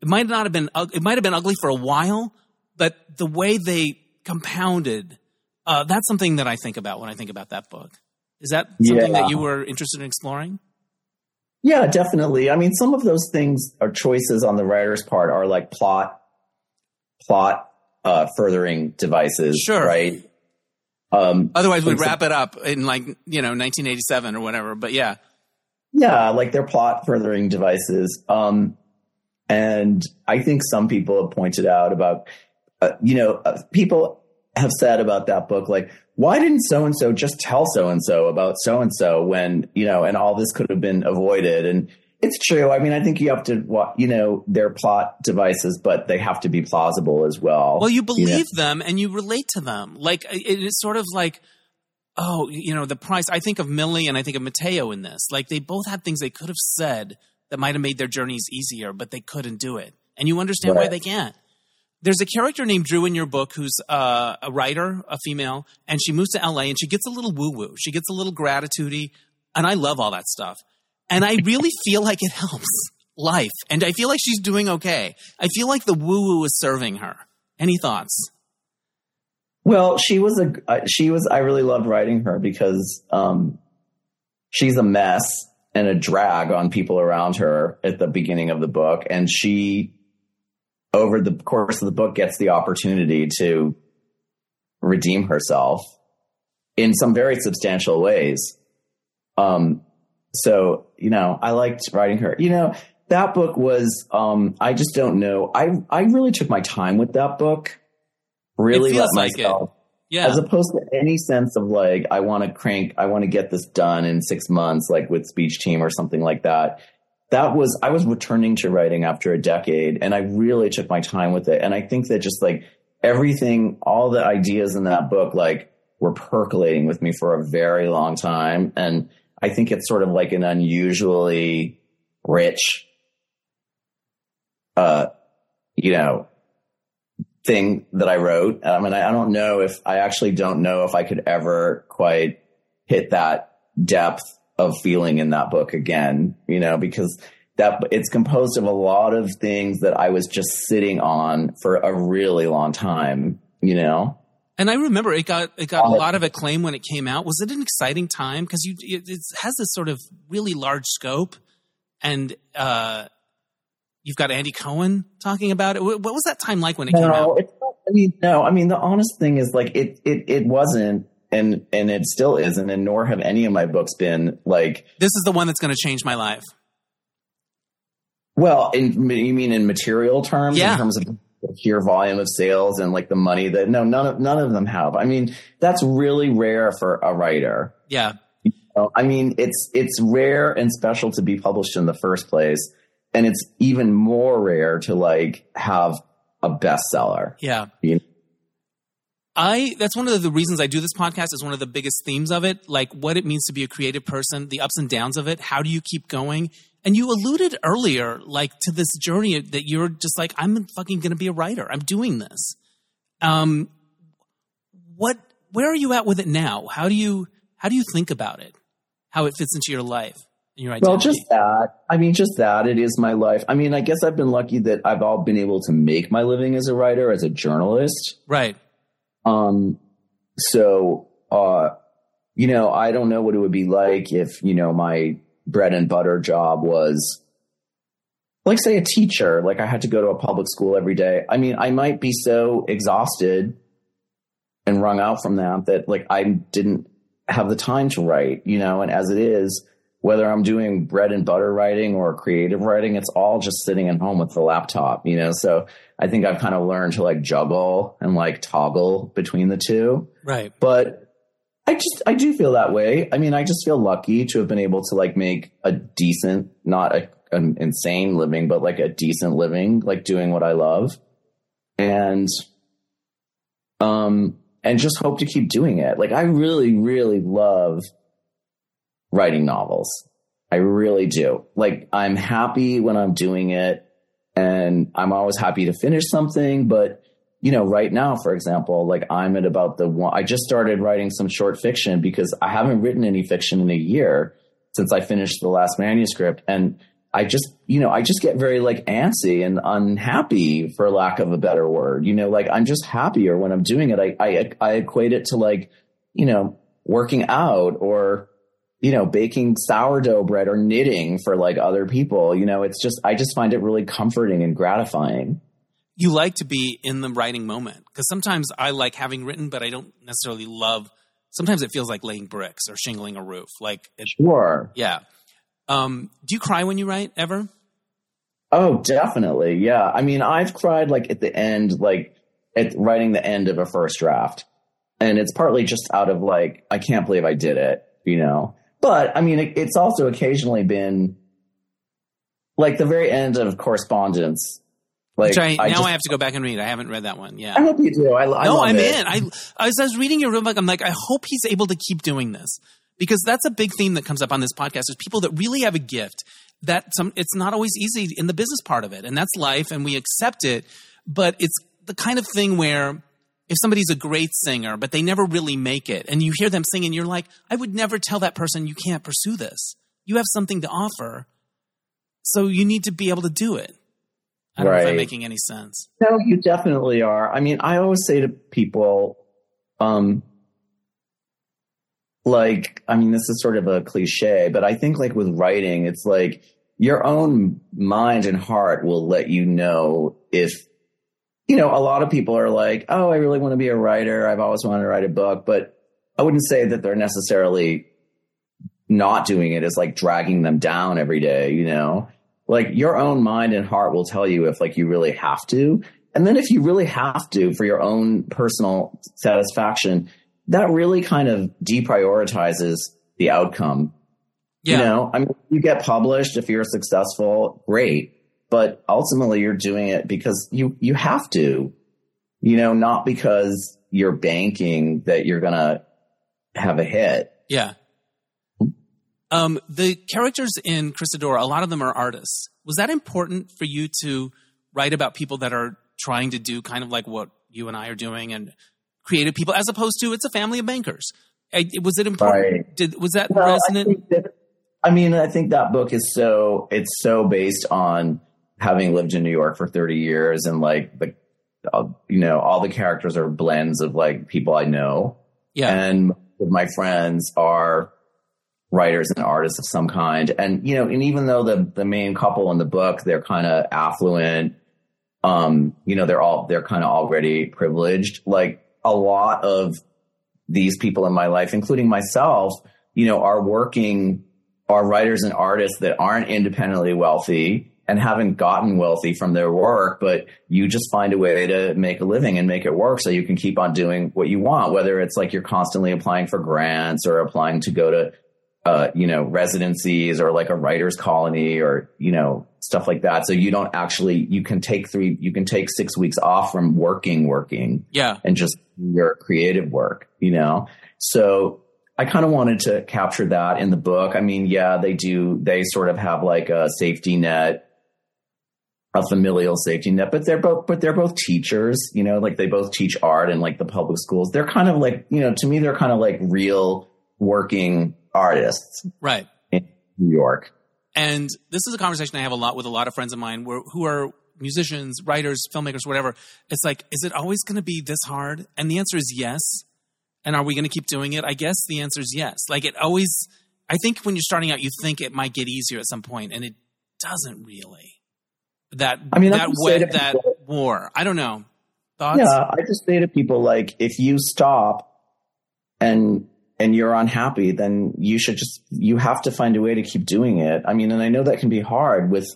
It might not have been, it might have been ugly for a while, but the way they compounded uh, that's something that I think about when I think about that book. Is that something yeah. that you were interested in exploring? Yeah, definitely. I mean, some of those things are choices on the writer's part are like plot, plot uh, furthering devices, sure. right? Um, Otherwise, we'd wrap it up in like you know 1987 or whatever. But yeah, yeah, like they're plot furthering devices. Um, and I think some people have pointed out about, uh, you know, uh, people have said about that book, like, why didn't so and so just tell so and so about so and so when, you know, and all this could have been avoided? And it's true. I mean, I think you have to, you know, they're plot devices, but they have to be plausible as well. Well, you believe you know? them and you relate to them. Like, it's sort of like, oh, you know, the price. I think of Millie and I think of Mateo in this. Like, they both had things they could have said that might have made their journeys easier, but they couldn't do it. And you understand right. why they can't there's a character named Drew in your book who's uh, a writer, a female, and she moves to LA and she gets a little woo woo. She gets a little gratitudey, and I love all that stuff. And I really feel like it helps life, and I feel like she's doing okay. I feel like the woo woo is serving her. Any thoughts? Well, she was a uh, she was. I really loved writing her because um, she's a mess and a drag on people around her at the beginning of the book, and she over the course of the book gets the opportunity to redeem herself in some very substantial ways. Um, so, you know, I liked writing her. You know, that book was, um, I just don't know. I, I really took my time with that book. Really let myself, like yeah. As opposed to any sense of like, I want to crank, I want to get this done in six months, like with speech team or something like that that was I was returning to writing after a decade and I really took my time with it. And I think that just like everything, all the ideas in that book, like were percolating with me for a very long time. And I think it's sort of like an unusually rich, uh, you know, thing that I wrote. I mean, I, I don't know if I actually don't know if I could ever quite hit that depth of feeling in that book again, you know, because that it's composed of a lot of things that I was just sitting on for a really long time, you know. And I remember it got it got a lot of acclaim when it came out. Was it an exciting time because you it, it, has this sort of really large scope, and uh, you've got Andy Cohen talking about it. What was that time like when it no, came out? I mean, no. I mean, the honest thing is, like, it it it wasn't and and it still isn't and nor have any of my books been like this is the one that's going to change my life well in you mean in material terms yeah. in terms of sheer volume of sales and like the money that no none of none of them have. I mean that's really rare for a writer. Yeah. You know, i mean it's it's rare and special to be published in the first place and it's even more rare to like have a bestseller. Yeah. You know? I that's one of the reasons I do this podcast is one of the biggest themes of it, like what it means to be a creative person, the ups and downs of it. How do you keep going? And you alluded earlier, like to this journey that you're just like, I'm fucking going to be a writer. I'm doing this. Um, what? Where are you at with it now? How do you how do you think about it? How it fits into your life? And your identity? well, just that. I mean, just that. It is my life. I mean, I guess I've been lucky that I've all been able to make my living as a writer, as a journalist. Right um, so, uh, you know, I don't know what it would be like if, you know, my bread and butter job was like say a teacher, like I had to go to a public school every day. I mean, I might be so exhausted and wrung out from that that like I didn't have the time to write, you know, and as it is, whether I'm doing bread and butter writing or creative writing, it's all just sitting at home with the laptop, you know? So I think I've kind of learned to like juggle and like toggle between the two. Right. But I just, I do feel that way. I mean, I just feel lucky to have been able to like make a decent, not a, an insane living, but like a decent living, like doing what I love. And, um, and just hope to keep doing it. Like I really, really love writing novels. I really do. Like I'm happy when I'm doing it and I'm always happy to finish something, but you know, right now, for example, like I'm at about the one, I just started writing some short fiction because I haven't written any fiction in a year since I finished the last manuscript. And I just, you know, I just get very like antsy and unhappy for lack of a better word. You know, like I'm just happier when I'm doing it. I, I, I equate it to like, you know, working out or, you know, baking sourdough bread or knitting for like other people. You know, it's just, I just find it really comforting and gratifying you like to be in the writing moment because sometimes I like having written, but I don't necessarily love. Sometimes it feels like laying bricks or shingling a roof. Like it, sure, yeah. Um, do you cry when you write ever? Oh, definitely. Yeah. I mean, I've cried like at the end, like at writing the end of a first draft, and it's partly just out of like I can't believe I did it, you know. But I mean, it, it's also occasionally been like the very end of correspondence like, Which I, I now just, I have to go back and read. I haven't read that one. Yeah, I hope you do. I, I no, I'm it. in. I, I was, I was reading your room like I'm like I hope he's able to keep doing this because that's a big theme that comes up on this podcast. Is people that really have a gift that some it's not always easy in the business part of it, and that's life, and we accept it. But it's the kind of thing where if somebody's a great singer but they never really make it, and you hear them sing, and you're like, I would never tell that person you can't pursue this. You have something to offer, so you need to be able to do it. I don't right. know if I'm making any sense. No, you definitely are. I mean, I always say to people, um, like, I mean, this is sort of a cliche, but I think like with writing, it's like your own mind and heart will let you know if, you know, a lot of people are like, oh, I really want to be a writer. I've always wanted to write a book, but I wouldn't say that they're necessarily not doing it is like dragging them down every day, you know? like your own mind and heart will tell you if like you really have to. And then if you really have to for your own personal satisfaction, that really kind of deprioritizes the outcome. Yeah. You know, I mean, you get published if you're successful, great. But ultimately you're doing it because you, you have to, you know, not because you're banking that you're going to have a hit. Yeah. Um, the characters in Christodora, a lot of them are artists. Was that important for you to write about people that are trying to do kind of like what you and I are doing and creative people, as opposed to it's a family of bankers? Was it important? Right. Did, was that well, resonant? I, that, I mean, I think that book is so it's so based on having lived in New York for 30 years and like the uh, you know all the characters are blends of like people I know. Yeah. And my friends are writers and artists of some kind. And, you know, and even though the, the main couple in the book, they're kind of affluent, um, you know, they're all, they're kind of already privileged. Like a lot of these people in my life, including myself, you know, are working, are writers and artists that aren't independently wealthy and haven't gotten wealthy from their work, but you just find a way to make a living and make it work so you can keep on doing what you want, whether it's like you're constantly applying for grants or applying to go to uh, you know, residencies or like a writer's colony or, you know, stuff like that. So you don't actually, you can take three, you can take six weeks off from working, working. Yeah. And just your creative work, you know? So I kind of wanted to capture that in the book. I mean, yeah, they do, they sort of have like a safety net, a familial safety net, but they're both, but they're both teachers, you know, like they both teach art in like the public schools. They're kind of like, you know, to me, they're kind of like real working artists. Right. In New York. And this is a conversation I have a lot with a lot of friends of mine where, who are musicians, writers, filmmakers, whatever. It's like, is it always going to be this hard? And the answer is yes. And are we going to keep doing it? I guess the answer is yes. Like it always, I think when you're starting out, you think it might get easier at some point, and it doesn't really. That I mean, that wet, that people, war. I don't know. Thoughts? Yeah, I just say to people like, if you stop and and you're unhappy, then you should just, you have to find a way to keep doing it. I mean, and I know that can be hard with,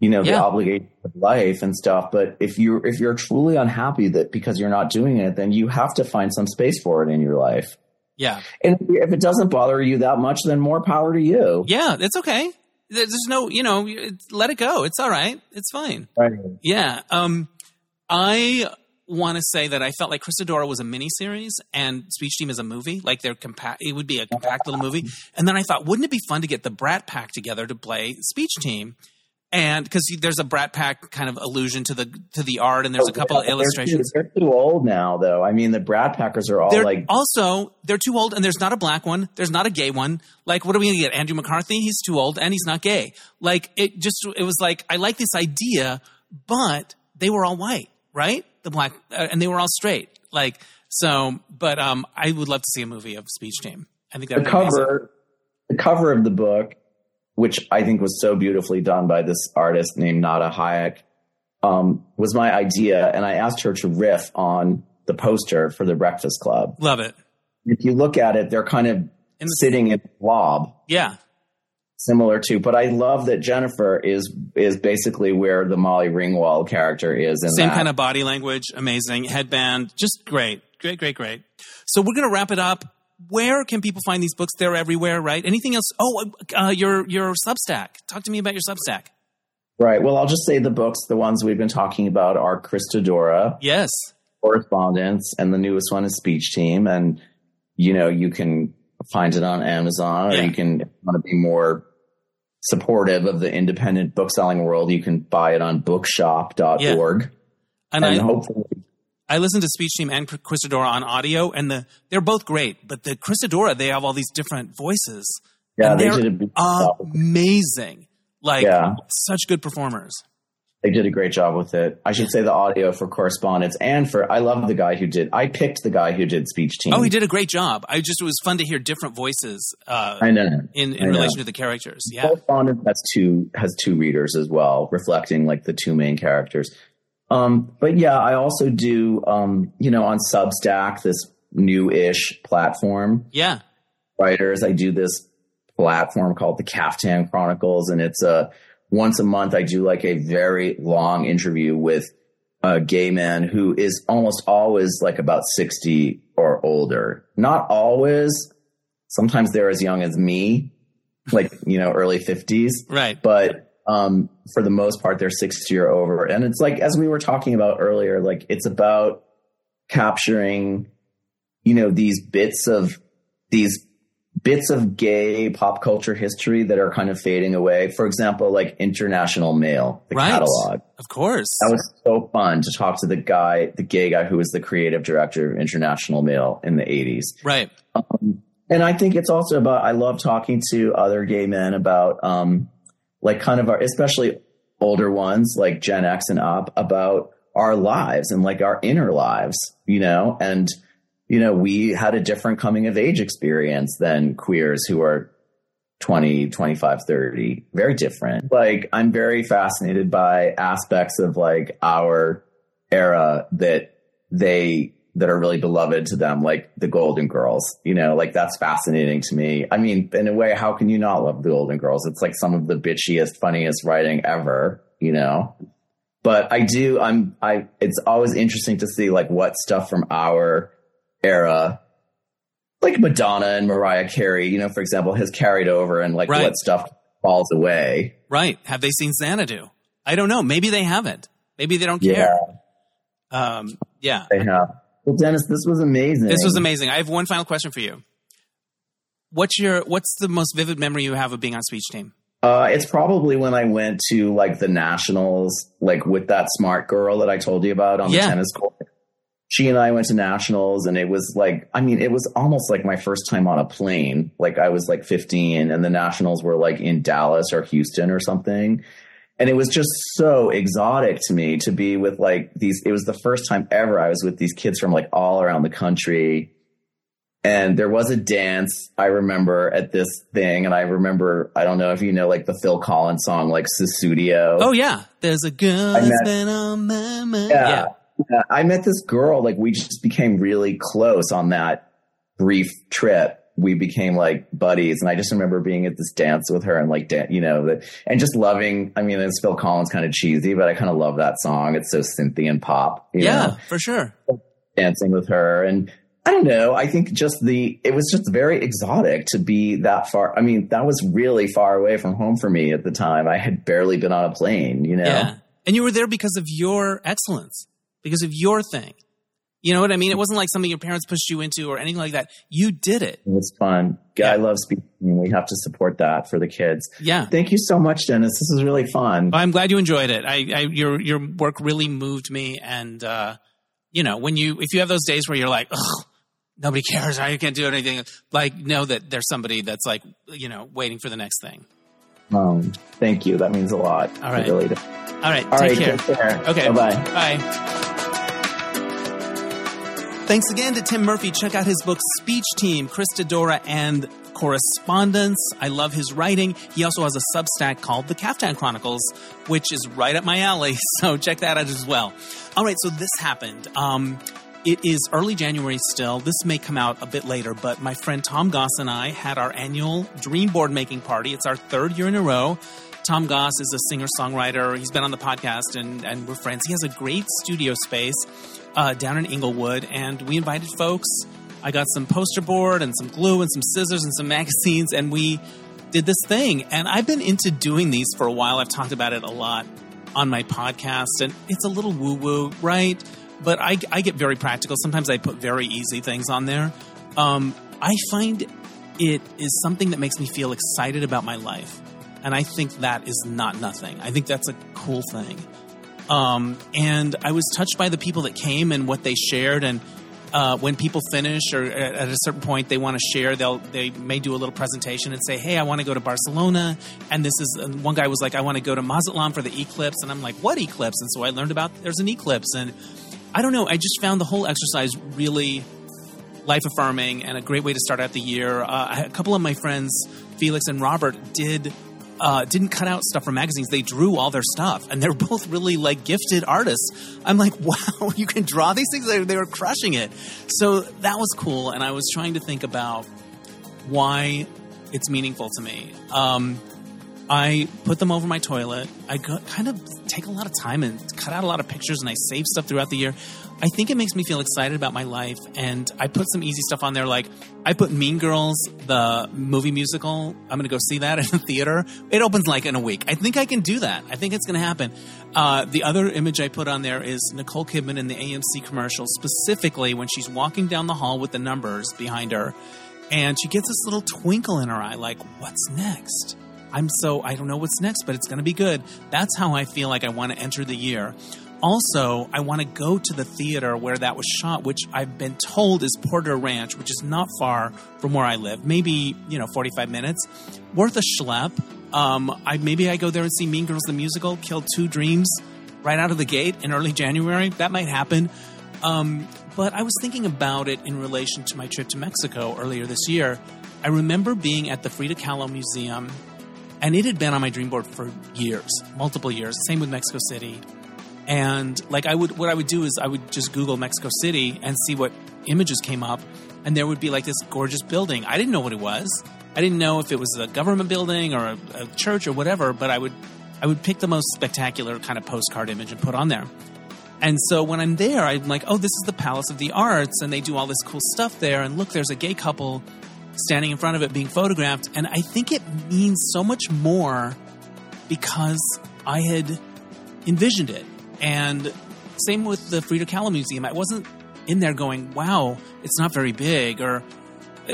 you know, yeah. the obligation of life and stuff. But if you're, if you're truly unhappy that because you're not doing it, then you have to find some space for it in your life. Yeah. And if it doesn't bother you that much, then more power to you. Yeah, it's okay. There's no, you know, let it go. It's all right. It's fine. Right. Yeah. Um, I want to say that I felt like Christodora was a miniseries and Speech Team is a movie. Like they're compact. It would be a compact little movie. And then I thought, wouldn't it be fun to get the Brat Pack together to play Speech Team? And because there's a Brat Pack kind of allusion to the to the art, and there's a couple of illustrations. They're too, they're too old now, though. I mean, the Brat Packers are all They're like also they're too old, and there's not a black one. There's not a gay one. Like, what are we gonna get? Andrew McCarthy? He's too old, and he's not gay. Like, it just it was like I like this idea, but they were all white, right? The black, uh, and they were all straight. Like, so, but um, I would love to see a movie of Speech Team. I think that the would be amazing. cover. The cover of the book, which I think was so beautifully done by this artist named Nada Hayek, um, was my idea, and I asked her to riff on the poster for the Breakfast Club. Love it. If you look at it, they're kind of In the- sitting in a blob, Yeah, similar to. But I love that Jennifer is is basically where the Molly Ringwald character is. In same that. kind of body language. Amazing headband. Just great, great, great, great. So we're gonna wrap it up. Where can people find these books? They're everywhere, right? Anything else? Oh, uh, your your Substack. Talk to me about your Substack. right. Well, I'll just say the books, the ones we've been talking about, are Christodora. Yes. correspondence and the newest one is speech team and you know you can find it on amazon or you can you want to be more supportive of the independent book selling world you can buy it on bookshop.org And, and, I, hopefully I listened to Speech Team and Christodora on audio, and the they're both great. But the Christodora, they have all these different voices. yeah And they did a good job. amazing. Like Yeah. such good performers. they did a great job with it i should say the audio for correspondence and for i love the guy who did i picked the guy who did speech team Oh, he did a great job. I just it was fun to hear different voices uh, i know in in know. relation to the characters. Yeah. correspondence has two has two readers as well, reflecting like the two main characters. Um, but yeah, I also do um, you know, on Substack, this new-ish platform, Yeah. writers, I do this platform called the Caftan Chronicles, and it's a once a month I do like a very long interview with a gay man who is almost always like about 60 or older. Not always. Sometimes they're as young as me, like, you know, early 50s Right. but um, for the most part, they're 60 or over. And it's like, as we were talking about earlier, like it's about capturing, you know, these bits of these bits of gay pop culture history that are kind of fading away. For example, like International Male, the Right. catalog. Of course. That was so fun to talk to the guy, the gay guy who was the creative director of International Male in the 80s. right. And I think it's also about I love talking to other gay men about um like kind of our especially older ones like Gen X and up about our lives and like our inner lives, you know, and you know, we had a different coming of age experience than queers who are 20, 25, 30, very different. Like I'm very fascinated by aspects of like our era that they that are really beloved to them, like the Golden Girls. You know, like that's fascinating to me. I mean, in a way, how can you not love the Golden Girls? It's like some of the bitchiest, funniest writing ever. You know, but I do. I'm. I. It's always interesting to see like what stuff from our era. Like Madonna and Mariah Carey, you know, for example, has carried over and like Right. what stuff falls away. Right. Have they seen Xanadu? I don't know. Maybe they haven't. Maybe they don't Yeah, care. Um, yeah. they have. Well, Dennis, this was amazing. This was amazing. I have one final question for you. What's your What's the most vivid memory you have of being on Speech Team? Uh, it's probably when I went to like the nationals, like with that smart girl that I told you about on Yeah. the tennis court. She and I went to nationals, and it was like, I mean, it was almost like my first time on a plane. Like I was like 15, and the nationals were like in Dallas or Houston or something. And it was just so exotic to me to be with like these. It was the first time ever I was with these kids from like all around the country and there was a dance I remember at this thing, and I remember I don't know if you know like the Phil Collins song like Sussudio. Oh yeah, there's a girl I that's met- been on my mind. yeah. Yeah, I met this girl like we just became really close on that brief trip. We became like buddies, and I just remember being at this dance with her and like dan- you know the, and just loving. I mean, it's Phil Collins kind of cheesy, but I kind of love that song. It's so synthy and pop. you yeah, know? for sure. dancing with her and I don't know. I think just the it was just very exotic to be that far. I mean, that was really far away from home for me at the time. I had barely been on a plane, you know. Yeah, and you were there because of your excellence. because of your thing. You know what I mean? It wasn't like something your parents pushed you into or anything like that. You did it. It was fun. Yeah. I love speaking. We have to support that for the kids. Yeah. Thank you so much, Dennis. This is really fun. I'm glad you enjoyed it. I, I your your work really moved me, and uh, you know when you if you have those days where you're like, ugh, nobody cares, I can't do anything. Like, know that there's somebody that's like, you know, waiting for the next thing. Um, thank you. That means a lot. All right. Really. All right, All take right. care. Take care. Okay, Bye-bye. Bye. Thanks again to Tim Murphy. Check out his book Speech Team, Christodora and Correspondence. I love his writing. He also has a Substack called The Caftan Chronicles, which is right up my alley. (laughs) So check that out as well. All right, so this happened. Um, it is early January still. This may come out a bit later, but my friend Tom Goss and I had our annual dream board making party. It's our third year in a row. Tom Goss is a singer songwriter. He's been on the podcast and, and we're friends. He has a great studio space uh, down in Inglewood, and we invited folks. I got some poster board and some glue and some scissors and some (laughs) magazines, and we did this thing. And I've been into doing these for a while. I've talked about it a lot on my podcast, and it's a little woo woo, right? But I, I get very practical. Sometimes I put very easy things on there. Um, I find it is something that makes me feel excited about my life. And I think that is not nothing. I think that's a cool thing. Um, and I was touched by the people that came and what they shared. And uh, when people finish or at a certain point they want to share, they'll they may do a little presentation and say, "Hey, I want to go to Barcelona." And this is and one guy was like, "I want to go to Mazatlan for the eclipse," and I'm like, "What eclipse?" And so I learned about there's an eclipse, and I don't know. I just found the whole exercise really life affirming and a great way to start out the year. Uh, a couple of my friends, Felix and Robert, did uh, didn't cut out stuff from magazines. They drew all their stuff, and they're (laughs) both really like gifted artists. I'm like, (laughs) wow, you can draw these things. They, they were crushing it. So that was cool, and I was trying to think about why it's meaningful to me. Um, I put them over my toilet. I go, kind of take a lot of time and cut out a lot of pictures, and I save stuff throughout the year. I think it makes me feel excited about my life, and I put some easy stuff on there. Like I put Mean Girls, the movie musical. I'm going to go see that (laughs) in the theater. It opens like in a week. I think I can do that. I think it's going to happen. Uh, the other image I put on there is Nicole Kidman in the AMC commercial, specifically when she's walking down the hall with the numbers behind her, and she gets this little twinkle in her eye, like, "What's next?" I'm so I don't know what's next, but it's going to be good. That's how I feel like I want to enter the year. Also, I want to go to the theater where that was shot, which I've been told is Porter Ranch, which is not far from where I live. Maybe you know, 45 minutes, worth a schlep. Um, I maybe I go there and see Mean Girls the musical, kill two dreams right out of the gate in early January. That might happen. Um, but I was thinking about it in relation to my trip to Mexico earlier this year. I remember being at the Frida Kahlo Museum, and it had been on my dream board for years, multiple years. Same with Mexico City. And like I would, what I would do is I would just Google Mexico City and see what images came up, and there would be like this gorgeous building. I didn't know what it was. I didn't know if it was a government building or a, a church or whatever. But I would, I would pick the most spectacular kind of postcard image and put on there. And so when I'm there, I'm like, oh, this is the Palace of the Arts, and they do all this cool stuff there. And look, there's a gay couple standing in front of it being photographed. And I think it means so much more because I had envisioned it. And same with the Frida Kahlo Museum. I wasn't in there going, wow, it's not very big, or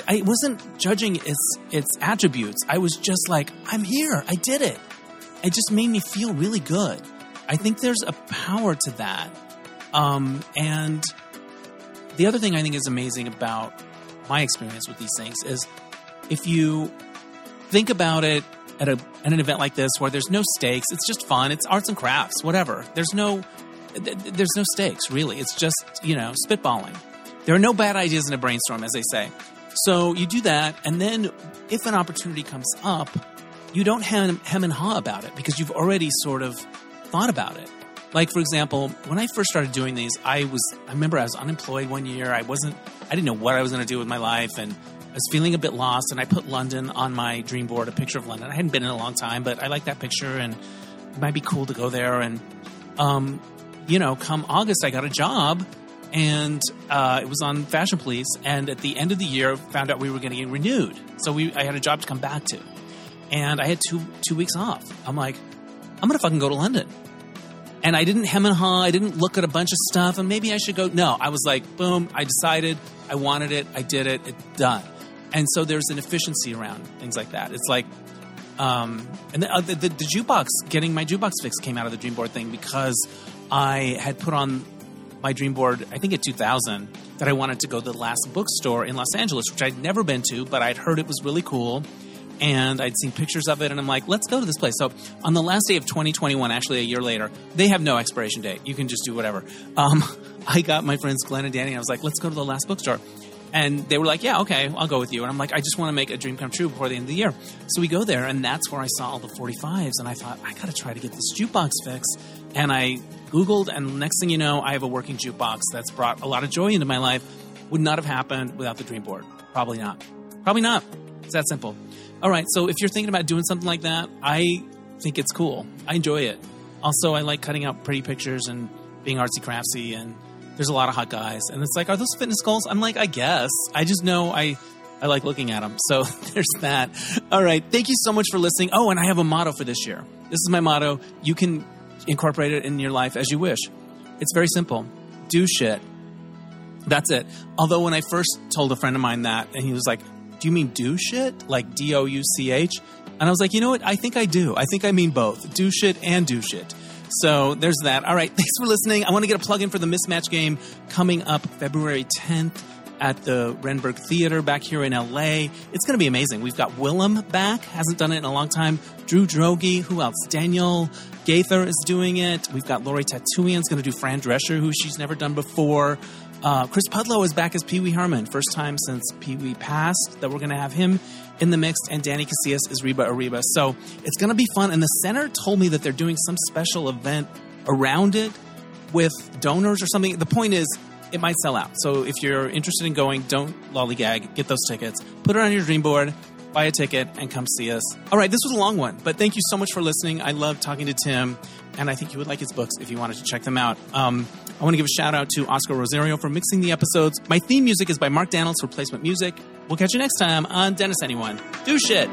I wasn't judging its its attributes. I was just like, I'm here. I did it. It just made me feel really good. I think there's a power to that. Um, and the other thing I think is amazing about my experience with these things is if you think about it at, a, at an event like this where there's no stakes, it's just fun, it's arts and crafts, whatever. There's no th- th- there's no stakes really. It's just you know spitballing. There are no bad ideas in a brainstorm, as they say. So you do that, and then if an opportunity comes up, you don't hem, hem and haw about it because you've already sort of thought about it. Like for example, when I first started doing these, I was I remember I was unemployed one year. I wasn't I didn't know what I was going to do with my life and I was feeling a bit lost and I put London on my dream board, a picture of London. I hadn't been in a long time, but I like that picture and it might be cool to go there and um you know, come August I got a job and uh, it was on Fashion Police and at the end of the year found out we were going to get renewed. So we I had a job to come back to. And I had two two weeks off. I'm like, I'm going to fucking go to London And I didn't hem and haw. I didn't look at a bunch of stuff and maybe I should go. No, I was like, boom, I decided I wanted it. I did it. It's done. And so there's an efficiency around things like that. It's like, um, and the, uh, the, the, the jukebox, getting my jukebox fix came out of the dream board thing because I had put on my dream board, I think in 2000, that I wanted to go to the last bookstore in Los Angeles, which I'd never been to, but I'd heard it was really cool. And I'd seen pictures of it, and I'm like, let's go to this place. So on the last day of 2021, actually a year later, they have no expiration date. You can just do whatever. Um, (laughs) I got my friends Glenn and Danny, and I was like, let's go to the last bookstore. And they were like, yeah, okay, I'll go with you. And I'm like, I just want to make a dream come true before the end of the year. So we go there, and that's where I saw all the 45s. And I thought, I got to try to get this jukebox fix. And I Googled, and next thing you know, I have a working jukebox that's brought a lot of joy into my life. Would not have happened without the dream board. Probably not. Probably not. It's that simple. All right, so if you're thinking about doing something like that, I think it's cool. I enjoy it. Also, I like cutting out pretty pictures and being artsy craftsy, and there's a lot of hot guys. And it's like, are those fitness goals? I'm like, I guess. I just know I. I like looking at them. So (laughs) there's that. All right. Thank you so much for listening. Oh, and I have a motto for this year. This is my motto. You can incorporate it in your life as you wish. It's very simple. Do shit. That's it. Although when I first told a friend of mine that, and he was like, "Do you mean do shit? Like D O U C H?" And I was like, "You know what? I think I do. I think I mean both. Do shit and do shit." So there's that. All right. (laughs) Thanks for listening. I want to get a plug in for the mismatch game coming up February 10th at the Renberg Theater back here in LA. It's going to be amazing. We've got Willem back, hasn't done it in a long time. Drew Droege, who else? Daniel Gaither is doing it. We've got Lori Tatuian's going to do Fran Drescher, who she's never done before. Uh, Chris Pudlow is back as Pee Wee Herman, first time since Pee Wee passed that we're going to have him in the mix, and Danny Casillas is Reba Arriba. So it's going to be fun. And the center told me that they're doing some special event around it with donors or something. The point is, it might sell out. So if you're interested in going, don't lollygag. Get those tickets. Put it on your dream board. Buy a ticket and come see us. All right, this was a long one, but thank you so much for listening. I love talking to Tim, and I think you would like his books if you wanted to check them out. Um, I want to give a shout out to Oscar Rosario for mixing the episodes. My theme music is by Mark Daniels for placement music. We'll catch you next time on Dennis Anyone. Do shit.